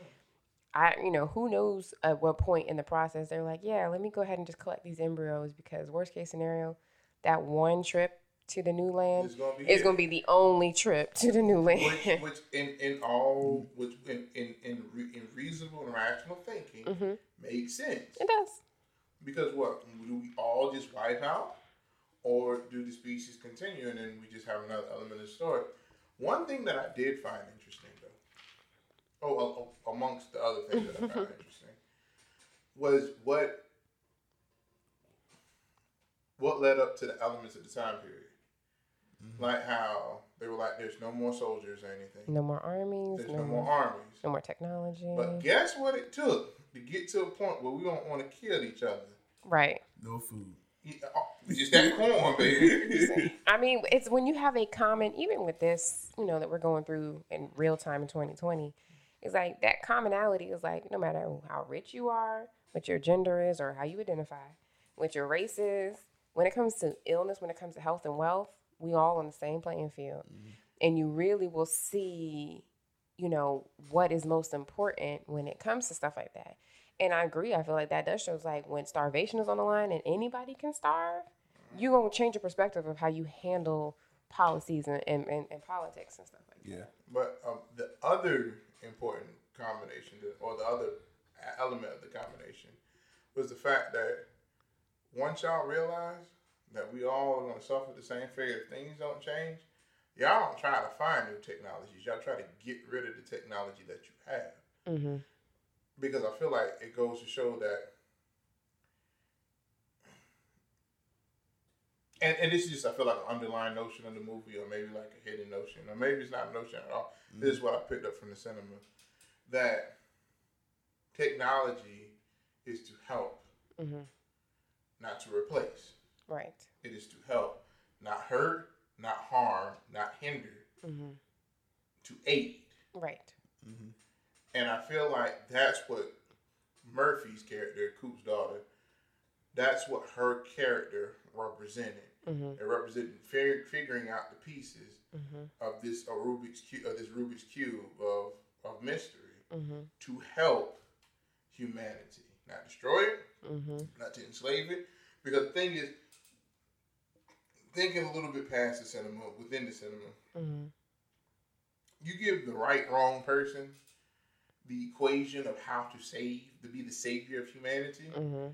I you know who knows at what point in the process they're like, yeah, let me go ahead and just collect these embryos because worst case scenario, that one trip to the new land It's gonna be is going to be the only trip to the new land. which, which in, in all which in in in, re, in reasonable and rational thinking Mm-hmm. makes sense it does. because what do we all just wipe out or do the species continue and then we just have another element of the story one thing that i did find interesting though oh, amongst the other things that i found interesting was what what led up to the elements of the time period mm-hmm. like how they were like there's no more soldiers or anything No more armies. there's No, no more, more armies no more technology. but guess what it took to get to a point where we don't want to kill each other? right. No food. Yeah, uh, oh, Just that corn, baby. I mean, it's when you have a common, even with this, you know, that we're going through in real time in 2020, it's like that commonality is like no matter how rich you are, what your gender is or how you identify, what your race is. When it comes to illness, when it comes to health and wealth, we all on the same playing field. And you really will see, you know, what is most important when it comes to stuff like that. And I agree. I feel like that does shows like when starvation is on the line and anybody can starve, you're gonna change your perspective of how you handle policies and, and, and, and politics and stuff like that. Yeah. But um, the other important combination, or the other element of the combination, was the fact that once y'all realize that we all are going to suffer the same fate if things don't change, y'all don't try to find new technologies. Y'all try to get rid of the technology that you have. Mm-hmm. Because I feel like it goes to show that. And, and this is just, I feel like an underlying notion of the movie, or maybe like a hidden notion, or maybe it's not a notion at all. This is what I picked up from the cinema that technology is to help, Mhm. Not to replace. Right. It is to help, not hurt, not harm, not hinder, Mm-hmm. to aid. Right. And I feel like that's what Murphy's character, Coop's daughter, that's what her character represented. Mm-hmm. It represented fig- figuring out the pieces Mm-hmm. of this a Rubik's cube, of this Rubik's cube of of mystery Mm-hmm. to help humanity, not destroy it, Mm-hmm. not to enslave it. Because the thing is, thinking a little bit past the cinema, within the cinema, Mm-hmm. you give the right wrong person the equation of how to save, to be the savior of humanity. Mm-hmm.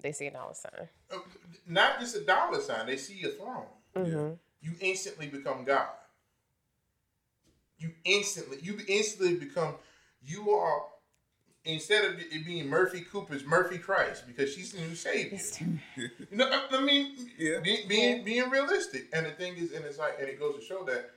They see a dollar sign. Uh, Not just a dollar sign, they see a throne. Mm-hmm. You instantly become God. You instantly, you instantly become, you are, instead of it being Murphy Cooper's Murphy Christ, because she's the new savior. You know, I, I mean, Yeah. being, being being realistic. And the thing is, and it's like, and it goes to show that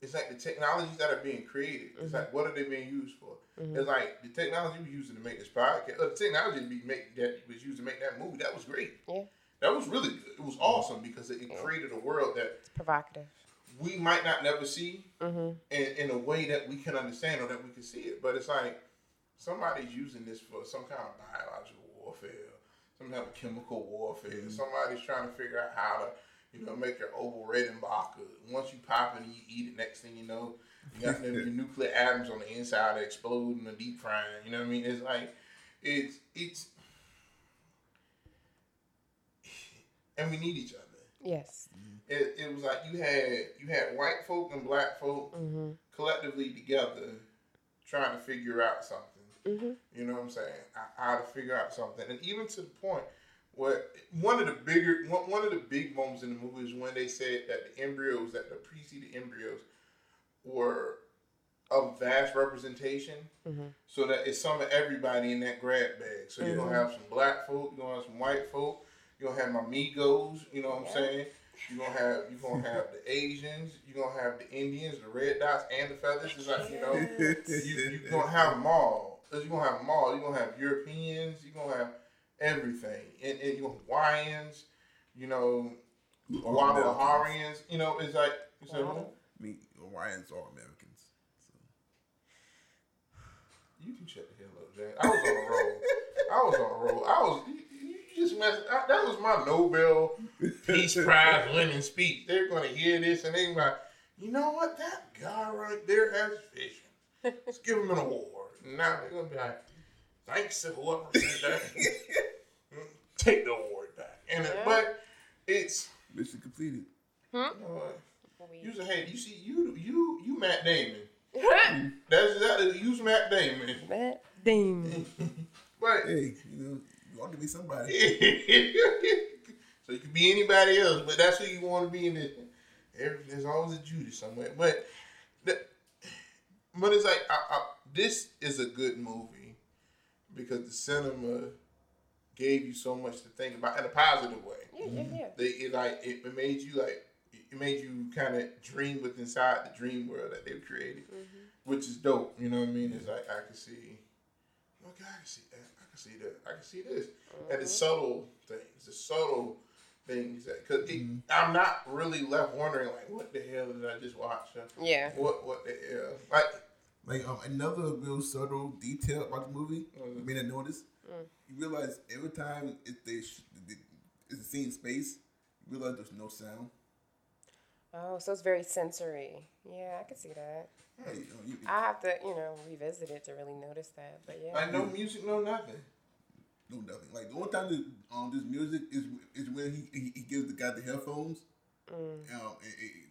it's like the technologies that are being created. It's like, mm-hmm. what are they being used for? Mm-hmm. It's like the technology we're using to make this podcast, or the technology we make that was used to make that movie. That was great. Yeah. That was really good. It was mm-hmm. awesome because it, it created a world that It's provocative. we might not never see Mm-hmm. in, in a way that we can understand or that we can see it. But it's like somebody's using this for some kind of biological warfare, some kind of chemical warfare. Somebody's trying to figure out how to, you know, make your Orville Redenbacher. Once you pop it and you eat it, next thing you know, you got them, your nuclear atoms on the inside that explode in the deep frying. You know what I mean? It's like it's it's and we need each other Yes. it, it was like you had you had white folk and black folk Mm-hmm. collectively together trying to figure out something. Mm-hmm. You know what I'm saying? How- How to figure out something, and even to the point where one of the bigger one, one of the big moments in the movie is when they said that the embryos that the preceded embryos were a vast representation, Mhm. so that it's some of everybody in that grab bag. So you're gonna have some black folk, you're gonna have some white folk, you're gonna have my Migos, you know what I'm saying? You're gonna have you're gonna have the Asians, you're gonna have the Indians, the red dots, and the feathers. It's like you know, you you're gonna have them all. You're gonna have them all. You're gonna have Europeans. You're gonna have everything, and, and you're Hawaiians. You know, Guadalajarians. You know, it's like you said, Wow. I mean, Hawaiians are Americans. So. you can shut the hell up, Jay. I was on a roll. I was on a roll. I was. You, you just messed. I, that was my Nobel Peace Prize winning speech. They're gonna hear this and they're like, you know what? That guy right there has vision. Let's give him an award. And now they're gonna be like, thanks to whoever said that. Take the award back. And it, but it's Mission completed. Hmm? you know what? You say, hey, you see, you you you Matt Damon. That's exactly use Matt Damon. Matt Damon. But Hey, you know, you ought to be somebody. so you can be anybody else, but that's who you want to be in the. every- There's always a Judas somewhere, but the, but it's like I, I, this is a good movie because the cinema gave you so much to think about in a positive way. Yeah, yeah, mm-hmm. yeah. They it like it, it made you like it made you kind of dream with inside the dream world that they've created, mm-hmm. which is dope. You know what I mean? It's like I can see, oh okay, I can see that. I can see that. I can see this, and the mm-hmm. subtle things, the subtle things that because I'm not really left wondering like what the hell did I just watch? Yeah. What what the hell? Like Like um, another real subtle detail about the movie, I mean, I noticed you realize every time if they sh- they- it's a scene in space, you realize there's no sound. Oh, so it's very sensory. Yeah, I can see that. Hey, you know, you, I have to, you know, revisit it to really notice that. But yeah. Like no music, no nothing. no nothing. Like the only time that um this music is is when he he, he gives the guy the headphones. Um, it, it, it, it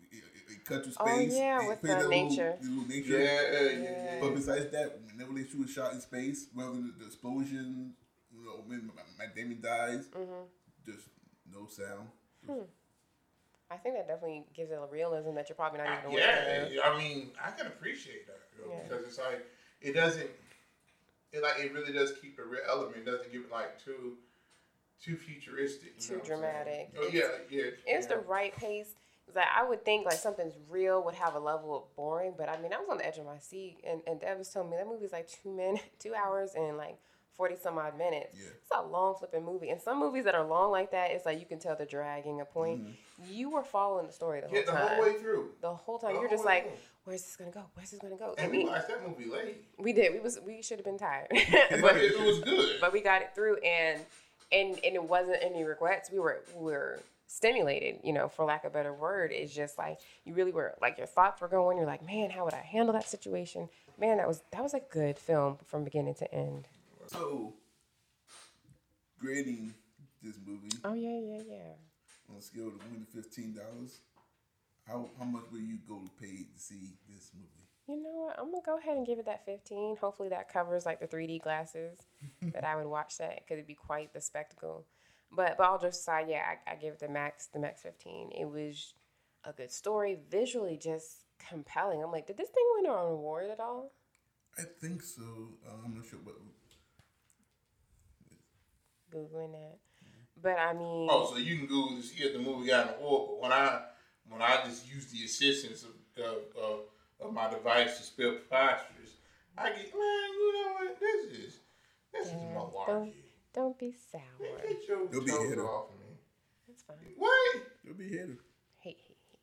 cut to space. Mm. Oh, yeah, with plays the nature. Little, little Yeah, nature. yeah, yeah. But besides that, whenever they shoot a shot in space, whether the, the explosion, you know, when Matt Damon dies, Mm-hmm. just no sound. Hmm. I think that definitely gives it a realism that you're probably not even aware of. Yeah, I mean, I can appreciate that you know, Yeah. because it's like it doesn't. It like it really does keep the real element. It doesn't give it like too, too futuristic. you Too know what I'm saying? dramatic. Oh yeah, yeah. It's yeah. the right pace. Like I would think like something's real would have a level of boring, but I mean I was on the edge of my seat, and and was telling me that movie's like two minutes, two hours and like forty some odd minutes. Yeah. It's a long flipping movie, and some movies that are long like that, it's like you can tell they're dragging a point. Mm-hmm. You were following the story the whole Yeah, the time. whole way through. The whole time The you're whole just like, through. where's this gonna go? Where's this gonna go? I And we watched that movie late, we did. We was we should have been tired, but but it was good. but we got it through and and and it wasn't any regrets we were we were stimulated you know for lack of a better word it's just like you really were like your thoughts were going you're like man how would i handle that situation? Man that was that was a good film from beginning to end. So, grading this movie. Oh yeah yeah yeah. On a scale of one to fifteen dollars, how how much will you go to pay to see this movie? you know what? I'm gonna go ahead and give it that 15 hopefully that covers like the 3d glasses that i would watch that because it'd be quite the spectacle but but all jokes aside yeah I, I give it the max the max 15 it was a good story visually just compelling i'm like did this thing win an award at all I think so. Uh, I'm not sure, but googling that. But I mean, Oh, so you can Google to see if the movie got an award. But when I when I just use the assistance of of, of, of my device to spell preposterous, I get man. You know what? This is this is Yeah, malarkey. Don't don't be sour. Get your You'll be toes hitter. off of me. That's fine. Wait, it'll be here. Hey, hey, hey,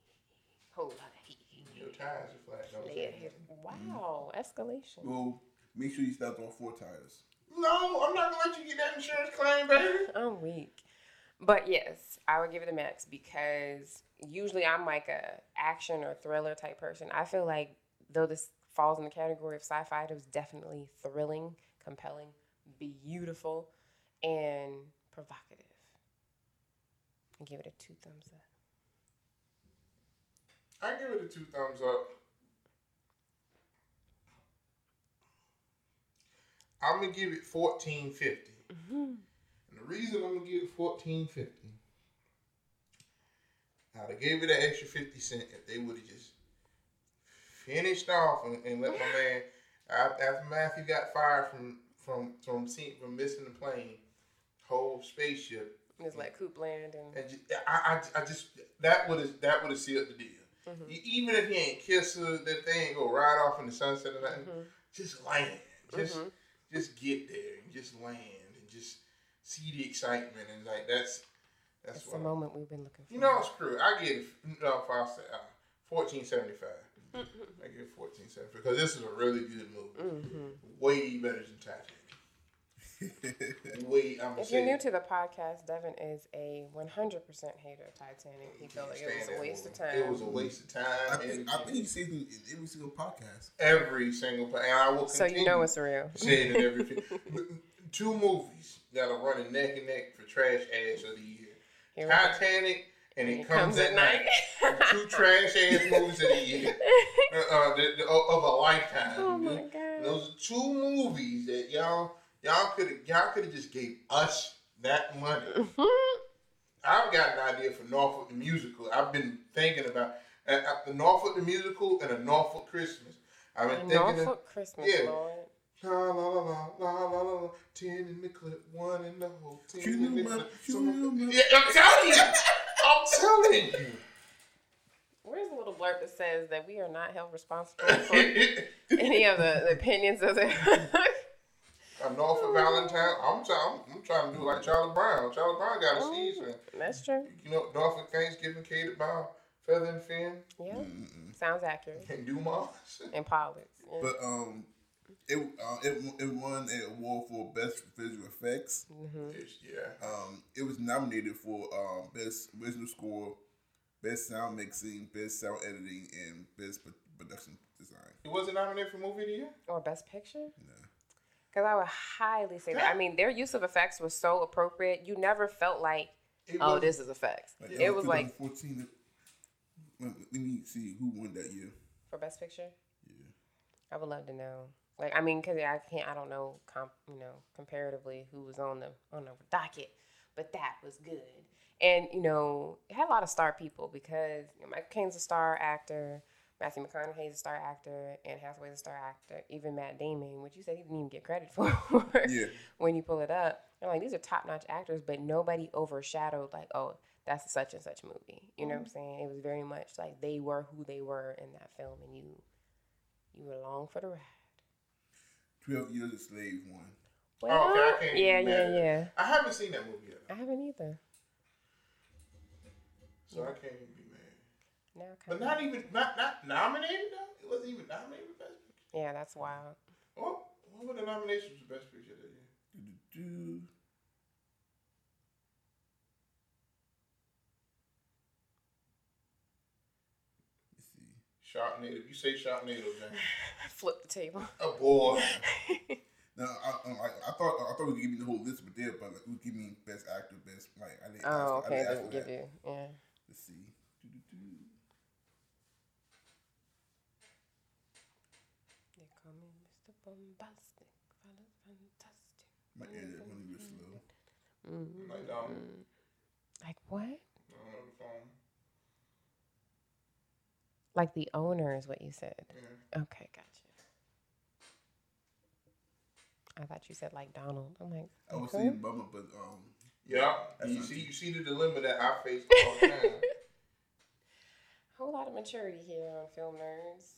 whole lot of hey, hey, your tires are flat. Don't hey. say Yeah. Mm-hmm. Wow, escalation. Well, make sure you stop on four tires. No, I'm not gonna let you get that insurance claim, baby. I'm weak. But yes, I would give it a max because usually I'm like a action or thriller type person. I feel like though this falls in the category of sci-fi, it was definitely thrilling, compelling, beautiful, and provocative. I give it a two thumbs up. I give it a two thumbs up. I'm gonna give it fourteen fifty. Mm-hmm. And the reason I'm gonna give it fourteen fifty, I'd have gave it an extra fifty cent if they would have just finished off and, and let my man after Matthew got fired from from from seeing, from missing the plane, whole spaceship. It's like Coop Land and And I, I, I just that would have that would have sealed the deal. E- Even if he ain't kiss her, that they ain't go right off in the sunset or nothing. Just land, just just get there and just land and just see the excitement and like that's that's it's what the moment we've been looking for. you know. Screw it. I give no five uh, fourteen seventy five. I give fourteen seventy five because this is a really good movie. Mm-hmm. Way better than Titanic. Way I'm If you're new to the podcast, Devin is a 100% hater of Titanic. He felt like it was a waste of time. It was a waste of time. I think and I think you say it in every single podcast. every single play, and I will so you know it's real. say it in every two movies that are running neck and neck for trash ass of the year: Here. Titanic and It, Comes, at Night. two trash ass movies of the year uh, uh, the, the, of a lifetime. Oh my. God. Those are two movies that y'all y'all could have y'all could have just gave us that money. I've got an idea for Norfolk the musical. I've been thinking about uh, uh, the Norfolk the musical and a Norfolk Christmas. I've been And thinking. of- Christmas, Yeah. Lord. La la la la la la la la. Ten in the clip, one in the hole, ten Shoot in the him up, clip. shoot Some- Yeah, I'm telling you. I'm telling you. Where's the little blurb that says that we are not held responsible for any of the, the opinions of the. A Norfolk Valentine. I'm trying. I'm trying to do like Charlie Brown. Charlie Brown got a season. That's true. You know, Norfolk Thanksgiving catered by Feather and Fin Yeah. Sounds accurate. and Dumas. And pilots. Yeah. But um, It uh, it it won an award for best visual effects. It's- yeah. Um, it was nominated for um, best original score, best sound mixing, best sound editing, and best production design. It wasn't nominated for movie of the year. Or Best Picture? No. Because I would highly say that. I mean, their use of effects was so appropriate. You never felt like, It oh, was- this is effects. Like, It was like 2014. Let let me see who won that year. for Best Picture. Yeah. I would love to know. Like, I mean, because I can't, I don't know, comp, you know, comparatively who was on the on the docket, but that was good. And you know, it had a lot of star people because you know, Michael Caine's a star actor, Matthew McConaughey's a star actor, Anne Hathaway's a star actor, even Matt Damon, which you said he didn't even get credit for. Yeah. when you pull it up, I'm like, these are top notch actors, but nobody overshadowed like, oh, that's such and such movie. You know what I'm mm-hmm. saying? It was very much like they were who they were in that film, and you you were along for the ride. Twelve Years a Slave won. Well, Oh, okay, I can't yeah, yeah, yeah. I haven't seen that movie yet, I haven't either. so I can't even be. Now, But not even not not nominated though. It wasn't even nominated for best picture. yeah, that's wild. What what were the nominations for best picture that year? Do-do-do. Let's see. Sharknado. You say Sharknado, James. Flip the table. Oh boy. No, I, I, I- I thought I thought we could give me the whole list, but there, but like, we give me best actor, best like I didn't. oh, ask, okay. I It didn't ask didn't for give that. you. Yeah. Let's see. Do-do-do. They call me Mr. Bombastic. Fantastic. My internet running real slow. Mm-hmm. Like um, Like what? I don't know the phone. Like the owner is what you said. Yeah. Okay, gotcha. I thought you said like Donald. I'm like, I was saying bummer, but um, Yeah. You see you see the dilemma that I face all the time. whole lot of maturity here on Film Nerds.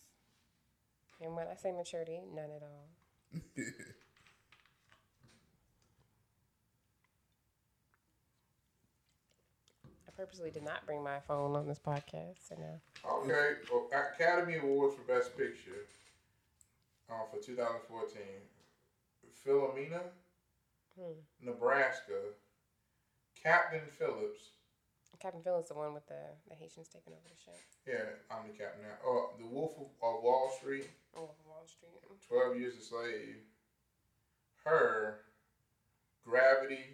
And when I say maturity, none at all. I purposely did not bring my phone on this podcast, so now. Okay, well, Academy Awards for Best Picture uh, for 2014. Philomena, Hmm. Nebraska, Captain Phillips. Captain Phil is the one with the, the Haitians taking over the ship. Yeah, I'm the captain now. Oh, The Wolf of, of Wall Street, Oh, Wall Street. 12 Years a Slave, Her, Gravity,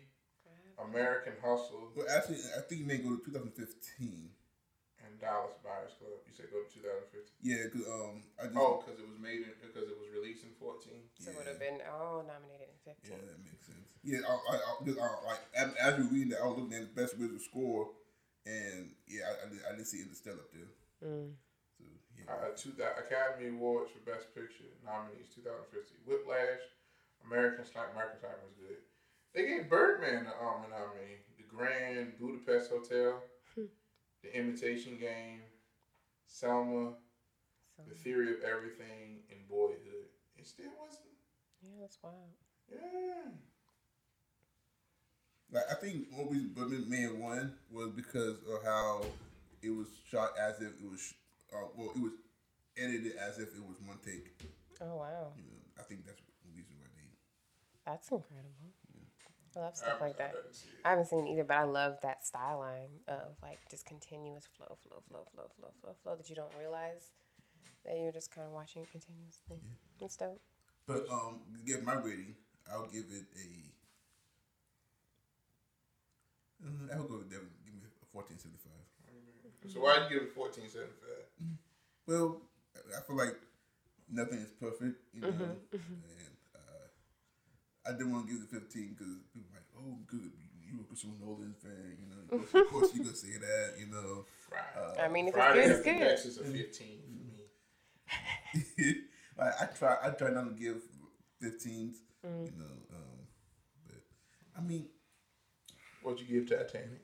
American Hustle, well, actually, I think you may go to 2015. and Dallas Buyers Club. You said go to 2015. Yeah, cause um, I just Oh, because it was made in, because it was released in 14. So it would have been, oh, nominated in 15. yeah, that makes sense. Yeah, I, I, I, 'cause I, like as- as you reading that, I was looking at the best visual score, and yeah, I, I, did, I did see Interstellar up there. Mm. So yeah, Uh, two, the Academy Awards for Best Picture nominees 2015. Whiplash, American Sniper, American Sniper was good. They gave Birdman the um, a nominee. The Grand Budapest Hotel, The Imitation Game, Selma, So, The Theory of Everything, and Boyhood. It still wasn't. yeah, that's wild. Yeah. like I think what we Birdman Man won was because of how it was shot as if it was, uh, well, it was edited as if it was one take. Oh, wow. You know, I think that's the reason why they. That's incredible. I love stuff I- like that. I didn't see it. I haven't seen it either, but I love that style line of like just continuous flow, flow, flow, flow, flow, flow, flow that you don't realize that you're just kind of watching it continuously. It's dope. But um, to get my rating, I'll give it a. Uh, I'll go with that. Give me a fourteen seventy five. So why did you give it 1475? Well, I feel like nothing is perfect, you know, and uh, I didn't want to give it fifteen because people were like, oh, good, you a Christopher Nolan fan, you know. Of course, of course you gonna say that, you know. Friday. I mean, if Friday it's good, it's Next is a 15 for me. like, I try, I try not to give 15s, you know. Um, but I mean, What'd you give Titanic?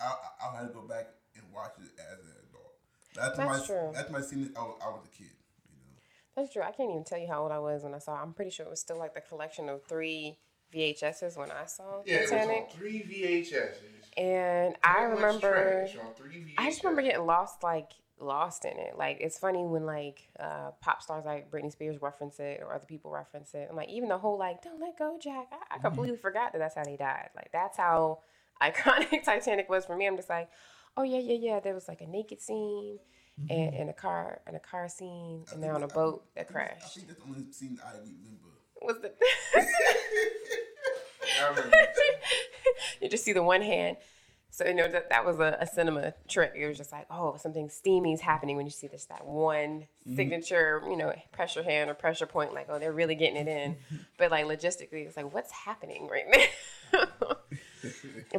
I, I- I'll have to go back and watch it as an adult. That's, my, That's true. That's my scene. I was, I was a kid, you know. That's true. I can't even tell you how old I was when I saw. it. I'm pretty sure it was still like the collection of three VHSs when I saw Yeah, it was on Titanic. three VHSs. And I remember, trash I just remember getting lost like lost in it. Like it's funny when like uh, pop stars like Britney Spears reference it or other people reference it. I'm like even the whole like "Don't let go, Jack." I, I completely forgot that that's how they died. Like that's how iconic Titanic was for me. I'm just like, oh yeah, yeah, yeah. There was like a naked scene. And, mm-hmm. and a car and a car scene and they're on a boat that crashed. I think that's the only scene I remember. Was the I you just see the one hand. So you know that that was a, a cinema trick. It was just like, oh, something steamy is happening when you see this that one mm-hmm. signature, you know, pressure hand or pressure point. Like, oh, they're really getting it in. But like logistically, it's like, what's happening right now?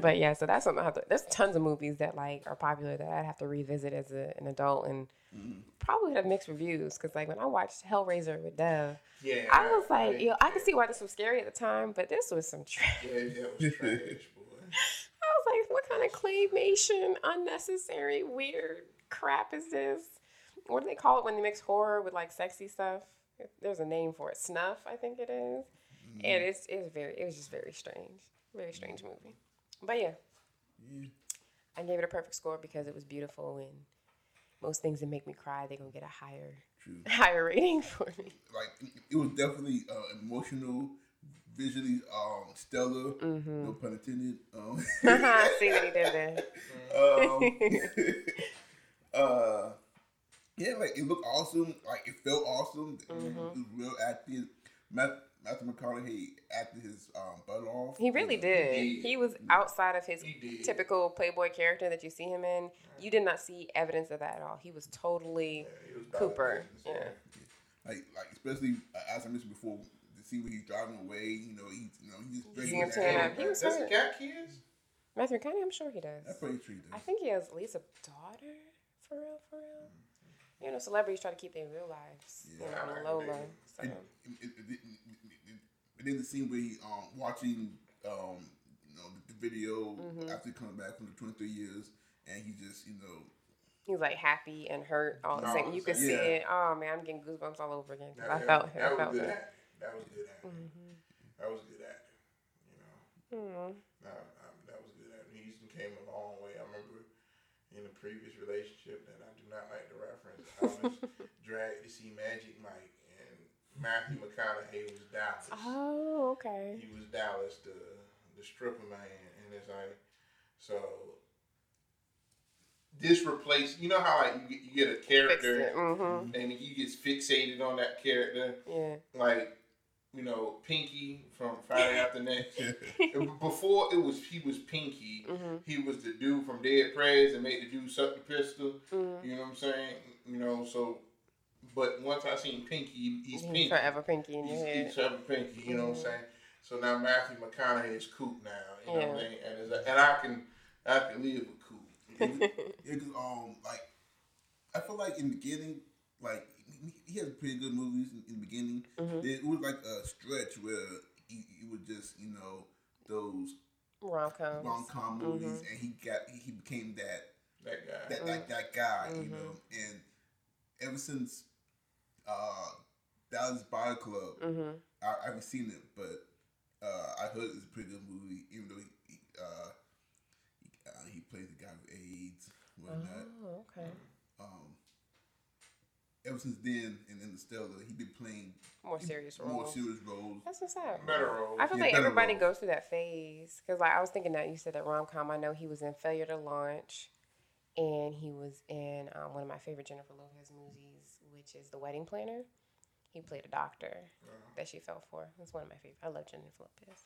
But yeah, so that's something I have to. There's tons of movies that like are popular that I'd have to revisit as a, an adult and mm-hmm. probably have mixed reviews. Because like when I watched Hellraiser with Dev, Yeah. I was like, yo, I could see why this was scary at the time, but this was some trash. Yeah, that was trash, boy. I was like, what kind of claymation, unnecessary, weird crap is this? What do they call it when they mix horror with like sexy stuff? There's a name for it. Snuff, I think it is. And mm-hmm. it's it's very it was just very strange. Very strange movie. But yeah. I gave it a perfect score because it was beautiful and most things that make me cry, they're gonna get a higher True. higher rating for me. Like it- was definitely uh, emotional, visually um, stellar. Mm-hmm. No pun intended. Um, See what he did there. um, uh, yeah, like it looked awesome. Like it felt awesome. Mm-hmm. It was real acting. Matthew McConaughey acted his um, butt off. He really did. did. He was outside of his typical Playboy character that you see him in. You did not see evidence of that at all. He was totally He was Cooper. business, Yeah. Like, like especially uh, as I mentioned before, to see where he's driving away. You know, he, you know, he's just see him his tearing He was Does he got kids? Matthew McConaughey, I'm sure he I'm does. pretty sure does. I think he has at least a daughter. For real, for real. You know, celebrities try to keep their real lives you know, on the low low. So. Then the scene where he um watching um you know the, the video Mm-hmm. after coming back from the 23 years, and he just you know He's like happy and hurt all the same. You can same. see it. Oh man, I'm getting goosebumps all over again. That- I felt that I was good acting. That was good acting. Mm-hmm. That was good acting. You know, Mm. that, that was good acting. He's came a long way. I remember in a previous relationship that I do not like to reference. I was dragged to see Magic Mike, Matthew McConaughey was Dallas. Oh, okay. He was Dallas, the the stripper man, and it's like so. This replaced, you know how like you get, you get a character. Mm-hmm. and he gets fixated on that character, Yeah. like you know Pinky from Friday After Next. Before it was he was Pinky, Mm-hmm. he was the dude from Dead Prez and made the dude suck the pistol. Mm-hmm. You know what I'm saying? You know so. But once I seen Pinky, he's He's Pinky. forever pinky in your head. he's Trevor Pinky, you know what I'm saying? So now Matthew McConaughey is Coop now, you know what I'm saying? And, a, and I can I can live with Coop. yeah, 'cause, um like I feel like in the beginning like he, he has pretty good movies in, in the beginning. Mm-hmm. It was like a stretch where he, he was just you know those Rom coms. rom com movies, Mm-hmm. and he got he, he became that that guy. that that, that guy, you know. And ever since uh Dallas Buy Club, Mm-hmm. I, I haven't seen it, but uh, I heard it's a pretty good movie. Even though he he, uh, he, uh, he plays the guy with AIDS, whatnot. Oh, okay. Um, ever since then, and Interstellar, he been playing More serious roles. more serious roles. That's what's up. Better role. I feel Yeah, like everybody roles. goes through that phase because, like, I was thinking that you said that rom com. I know he was in Failure to Launch, and he was in um, one of my favorite Jennifer Lopez movies, which is The Wedding Planner. He played a doctor that she fell for. That's one of my favorite. I love Jennifer Lopez.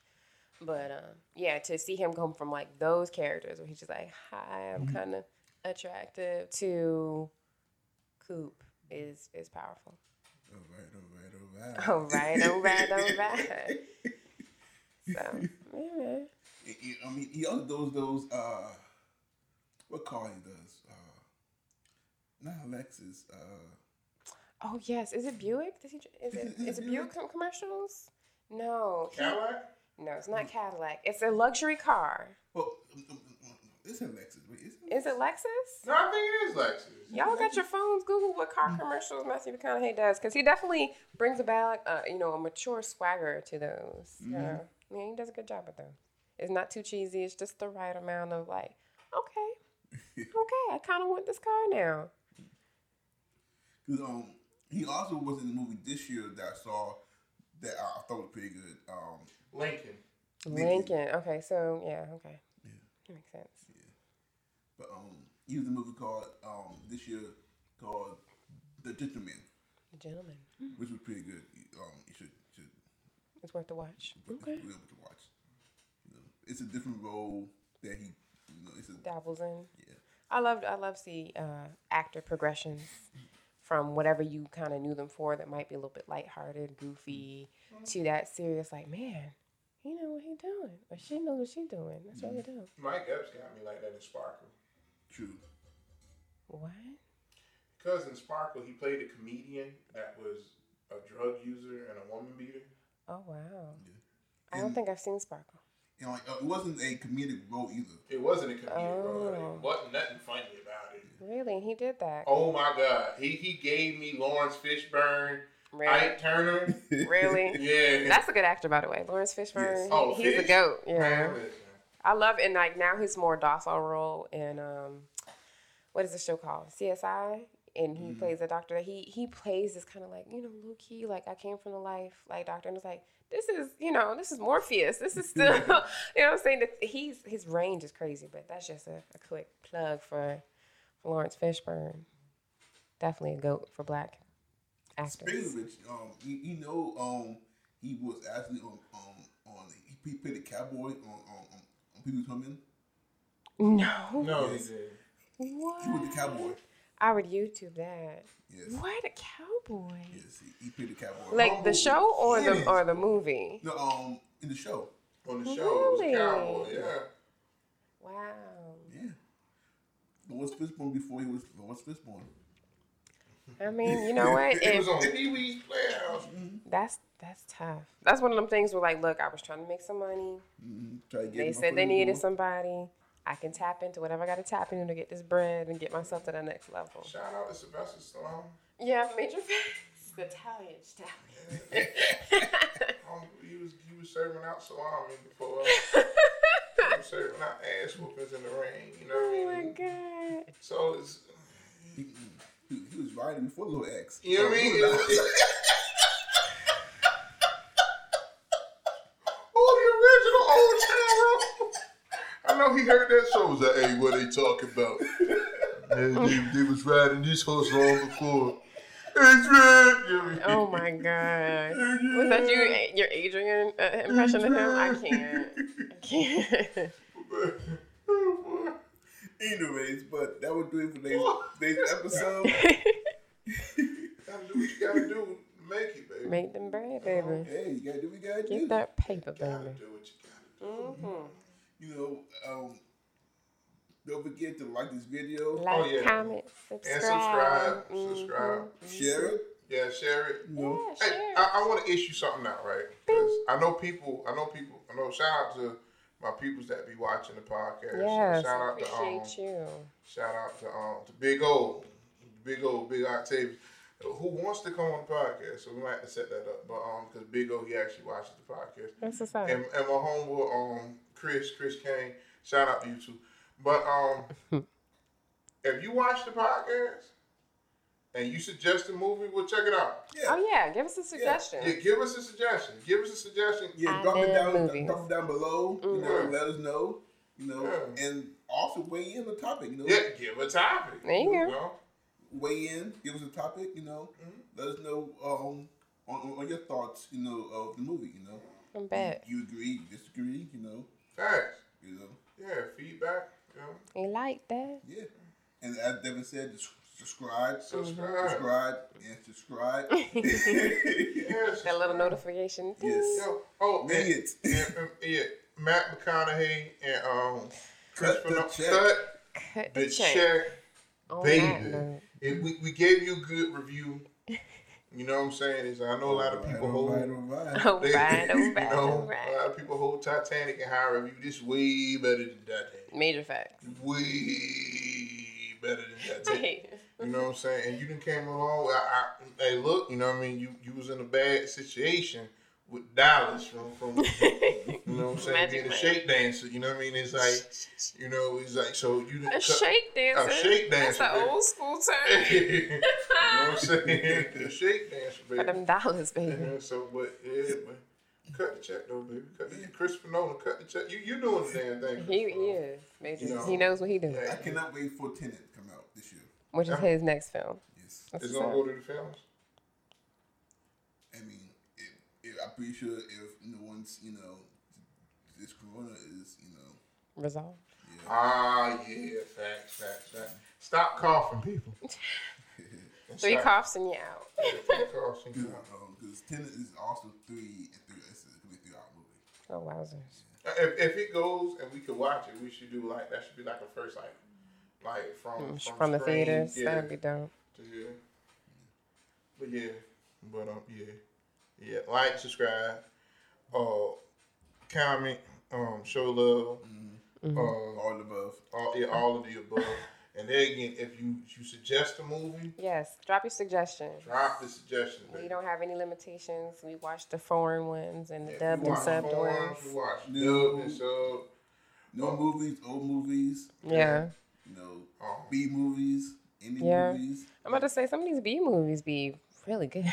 But um, yeah, to see him come from like those characters where he's just like, "Hi, I'm kind of attractive," to Coop is is powerful. All right, all right, all right. All right, all right, all right. So yeah, man. He- he- I mean, he also does those. Uh, what car he does? Uh, not Lexus. Uh, Oh yes, is it Buick? Does he? Is it? Is it Buick commercials? No, Cadillac? no, it's not Cadillac. It's a luxury car. well, um, um, um, it's a Lexus. Wait, is it? Is it Lexus? No, I think it is Lexus. Y'all got your phones. Google what car commercials Matthew McConaughey does, because he definitely brings about, uh, you know, a mature swagger to those. Yeah, yeah, he does a good job with those. It's not too cheesy. It's just the right amount of like, okay, okay, I kind of want this car now. 'Cause, um, he also was in the movie this year that I saw that I, I thought was pretty good. Um, Lincoln. Lincoln. Okay, so yeah, okay. Yeah. That makes sense. Yeah. but um, he was in a movie called um this year called The Gentleman, The gentleman. which was pretty good. Um, you should should It's worth the watch. be Okay. able to watch. You know, it's a different role that he. You know, it's a Dabbles in. yeah. I love I love see uh, actor progressions from whatever you kind of knew them for that might be a little bit lighthearted, goofy, to that serious like man, he know what he doing or she knows what she doing. That's really dope. Mike Epps got me like that in Sparkle. True. What? Because in Sparkle, he played a comedian that was a drug user and a woman beater. Oh wow. Yeah. I don't think I've seen Sparkle. You know, like uh, it wasn't a comedic role either. It wasn't a comedic role. Oh. It wasn't nothing funny about it. Really? He did that. Oh my God. He he gave me Laurence Fishburne, really? Ike Turner. really? Yeah. That's a good actor, by the way. Laurence Fishburne. Yes. Oh, he's a goat. Yeah. Man. I love and like now his more docile role in um what is the show called? CSI. And he plays a doctor he he plays this kind of like, you know, low key, like I came from the life like doctor and it's like, this is, you know, this is Morpheus. This is still you know what I'm saying? That he's his range is crazy, but that's just a, a quick plug for Laurence Fishburne. Definitely a goat for black actors. Speaking of which, um, you, you know, um, he was actually on um on he, he played a cowboy on on on, on Pee Wee's Herman. No. No, he did. What? He was the cowboy. I would YouTube that. Yes. What a cowboy. Yes, he, he played the cowboy. Like the show or the beginnings. or the movie? no, um, in the show. On the show, Really? it was a cowboy. Yeah. Wow. Yeah. Laurence Fishburne before he was Laurence Fishburne. I mean, you know what? It was on Pee Wee's Playhouse. that's that's tough. That's one of them things where like, look, I was trying to make some money. Mm-hmm. Try to get They said they needed door. somebody. I can tap into whatever I got to tap into to get this bread and get myself to the next level. Shout out to Sylvester Stallone. Yeah, major facts. The Italian stallion. Um, he was he was serving out salami before. Uh, he was serving out ass whoopings in the ring. You know oh what I oh my mean? god. So it's He, he, he was riding before Little X. you know what I mean. Oh, It was- oh, the original old town. I know he heard that show. Was like, hey, what they talking about? Man, they, they was riding this horse long before. It's red. You know what I mean? Oh my god. Was that you? Your Adrian uh, impression of him? I can't. I can't. Anyways, but that would do it for today's, today's episode. Gotta do what you gotta do make it, baby. Make them bread, baby. hey, you gotta do what you gotta do. Get that paper, gotta do what you gotta do. hmm You know, um, don't forget to like this video, Like, Oh, yeah. comment, subscribe. And subscribe. Mhm. Subscribe. share it. Yeah, share it. You know, Yeah, Hey, share. I, I want to issue something out, right? 'Cause I know people. I know people. I know. Shout out to my peoples that be watching the podcast. Yes, Shout out to um. appreciate you. Shout out to um to Big O, Big O, Big Octavius, who wants to come on the podcast. So we might have to set that up. But um, because Big O he actually watches the podcast. That's what's up. and, and my homeboy um Chris Chris Kane. Shout out to you too. But um, if you watch the podcast and you suggest a movie, we'll check it out. yeah, Oh yeah, give us a suggestion. Yeah, give us a suggestion. Give us a suggestion. yeah. I Drop it down, movies. drop it down below. You know, Mhm. let us know. You know, Yeah. and also weigh in the topic. You know, Yeah, give a topic. There you go. know? weigh in, give us a topic. You know, let us know um on, on your thoughts. You know, of the movie. You know, I bet. you agree, you disagree. You know, Facts. you know, Yeah, feedback. You know, You like that? yeah. And as Devin said, subscribe, subscribe. subscribe, and subscribe. Yes. That little notification. ding. Yes. Yo, oh, Dang and, and, um, yeah, Matt McConaughey and um, Cut Christopher the Nolan- check. cut Cut the the check. check. On baby. that. It, we, we gave you a good review. You know what I'm saying? Is I know a lot of people All hold. right, all right. All they- right, oh, you right, know, all a lot of people hold Titanic in high review. This way better than Titanic. Major facts. Way better than Titanic. You know what I'm saying? And you didn't came along. I, I, hey, look, you know what I mean? You you was in a bad situation with dollars from from you know what I'm saying Magic being a shake dancer. You know what I mean? It's like you know it's like so you done A cut- shake dancer. A shake dancer. That's dancer. an old school term. you know what I'm saying? A shake dancer, baby. For baby. them dollars, baby. Yeah, so, but yeah, but cut the check though, baby. Cut the, check, Christopher Nolan, cut the check. You you doing the damn thing? He, Christopher he Nolan. is. Major. You know. he knows what he doing. I cannot wait for Tenet to come out this year. Which is uh-huh. his next film. Yes. That's It's what's gonna go to the films. I mean, if, if, I'm pretty sure if no one's, you know, this corona is, you know, Resolved. yeah. Ah, yeah, facts, facts, facts. Stop coughing, people. Three Stop- coughs and you out. Three coughs and Because you out. um, 'cause Tenet is also three and three. It's gonna be a three hour movie. Oh wowzers. If, if it goes and we could watch it, we should do like that. Should be like a first like, like from From, from, the screen, theaters. Yeah, That'd be dope. to yeah. But yeah, but um yeah, yeah. Like, subscribe, uh, comment, um, show love, Mm-hmm. uh, All the above. all yeah, all of the above. And then again, if you you suggest a movie, Yes. Drop your suggestions. drop the suggestion. We baby. don't have any limitations. We watch the foreign ones and the Yeah, dubbed we and watch subbed foreigns, ones. We watch No. dubbed and subbed. No movies, old movies, Yeah. No know, Um, B movies, indie Yeah. movies. I'm about to say some of these B movies be really good.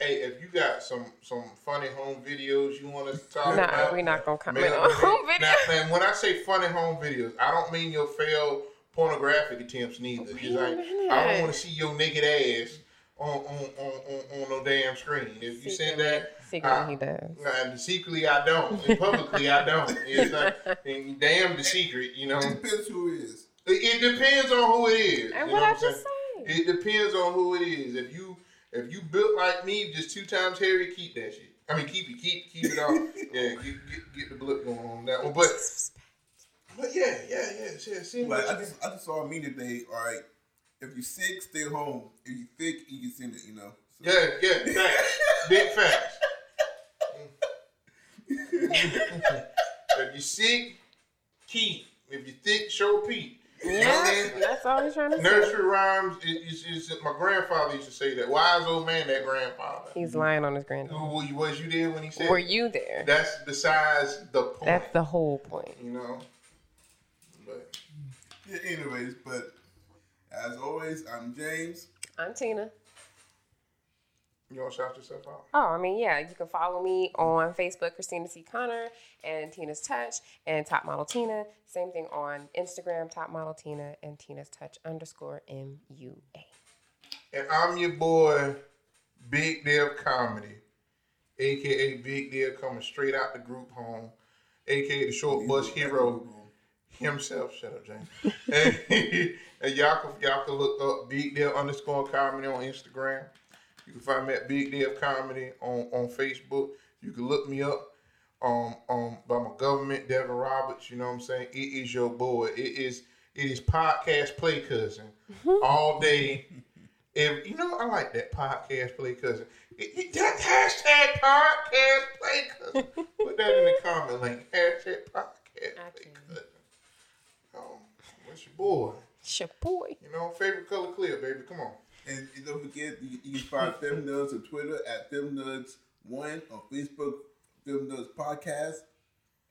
Hey, if you got some some funny home videos you want us to talk nah, about, we're not gonna comment man, on man, home video. Now, man, when I say funny home videos, I don't mean your failed pornographic attempts neither. Wait It's a like. I don't want to see your naked ass on on, on, on, on no damn screen. If you send that, Secretly uh, he does. and secretly I don't, and publicly I don't. It's like, and damn the secret, you know. It depends who it is. It, it depends on who it is. And you what I I'm just saying? said. It depends on who it is. If you if you built like me, just two times hairy, keep that shit. I mean, keep it, keep keep it off. yeah, get, get get the blip going on that one. But but yeah, yeah, yeah, yeah. See Like, I just, I just saw a meme today. All right, if you're sick, stay home. If you're thick, you can send it. You know. So, yeah, yeah, facts. big facts. if you sick, keep. If you thick, show Pete. Yeah, that's all he's trying to say. Nursery rhymes is, is, is my grandfather used to say that. Wise old man, that grandfather. He's lying on his granddad. Who who- was you there when he said? Were you there? That's besides the point. That's the whole point. you know. But Yeah. Anyways, but as always, I'm James. I'm Tina. You want to shout yourself out? Oh, I mean, yeah, you can follow me on Facebook, Christina C. Connor, and Tina's Touch, and Top Model Tina. Same thing on Instagram, Top Model Tina, and Tina's Touch underscore M U A. And I'm your boy, Big Dev Comedy, aka Big Dev coming straight out the group home, aka the short bus hero himself. Shut up, James. and, and y'all can y'all can look up Big Dev underscore comedy on Instagram. You can find me at Big Dev Comedy on, on Facebook. You can look me up um um by my government, Devin Roberts. You know what I'm saying? It is your boy. It is it is podcast play cousin all day. Every, you know I like that podcast play cousin. It, it, that hashtag podcast play cousin. Put that in the comment link. Hashtag podcast play cousin. Um, what's your boy? It's your boy. You know, favorite color clear, baby. Come on. And don't forget, you, you can find Film Nuds on Twitter at Film Nuds One on Facebook, Film Nuds Podcast,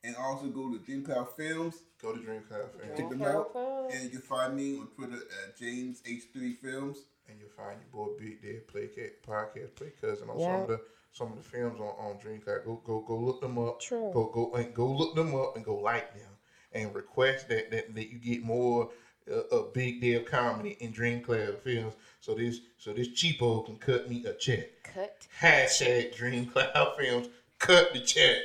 and also go to Dream Cloud Films. Go to Dream Cloud Fam. Check them Okay, out. And you can find me on Twitter at James H3 Films. and you'll find your boy Big Dead Play Cat Podcast Play Cousin on Yeah. some of the some of the films on, on Dreamcast. Go go go look them up. True. Go go and go look them up and go like them and request that that, that you get more uh, of Big Dev comedy in Dreamcloud films. So this so this cheapo can cut me a check. Cut. Hashtag Dream Cloud films. Cut the check.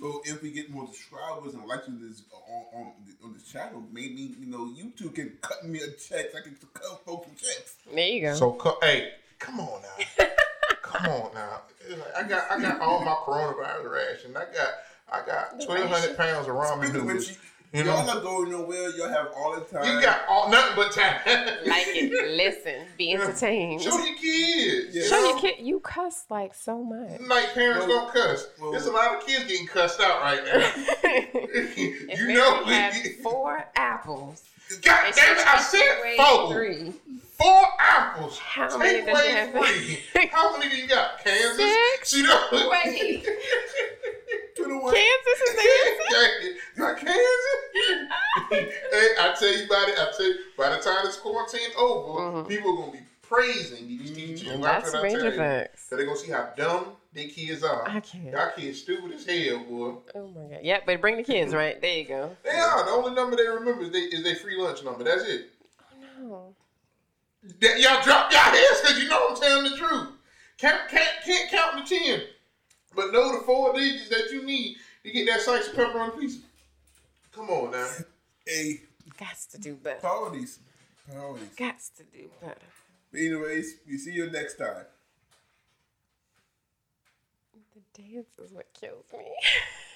So if we get more subscribers and likes on this on, on, on this channel, maybe you know you two can cut me a check. So I can cut folks some checks. There you go. So co- hey, come on now. come on now. Like, I got I got all my coronavirus ration. I got I got twelve hundred pounds of ramen noodles. Which, You Y'all know, not going nowhere. Y'all have all the time. you got all nothing but time. Like it. Listen. Be entertained. Show your kids. Yeah. you Show know? your kid. You cuss like so much. Like parents Well, don't cuss. well- There's a lot of kids getting cussed out right now. you Mary know, had four apples. God and damn it! I said four. Three. Four apples. How Take many does away have? three. How many do you got? Kansas. Six. She don't. Wait. To the one. Kansas is the answer. Kansas. hey, I tell you about it. I tell you, by the time this quarantine over, Mhm. people are gonna be praising these teachers. And Watch that's what I tell major facts. So they're gonna see how dumb their kids are. I can't. Y'all kids stupid as hell, boy. Oh my god. Yep, but bring the kids, right? There you go. They are. The only number they remember is they is their free lunch number. That's it. Oh No. That y'all drop y'all heads because you know I'm telling the truth. Can't, can't, can't count to ten, but know the four digits that you need to get that slice of pepper on the pizza. Come on now. Hey, Gots to do better. priorities. Priorities. Gots to do better. But anyways, we see you next time. The dance is what kills me.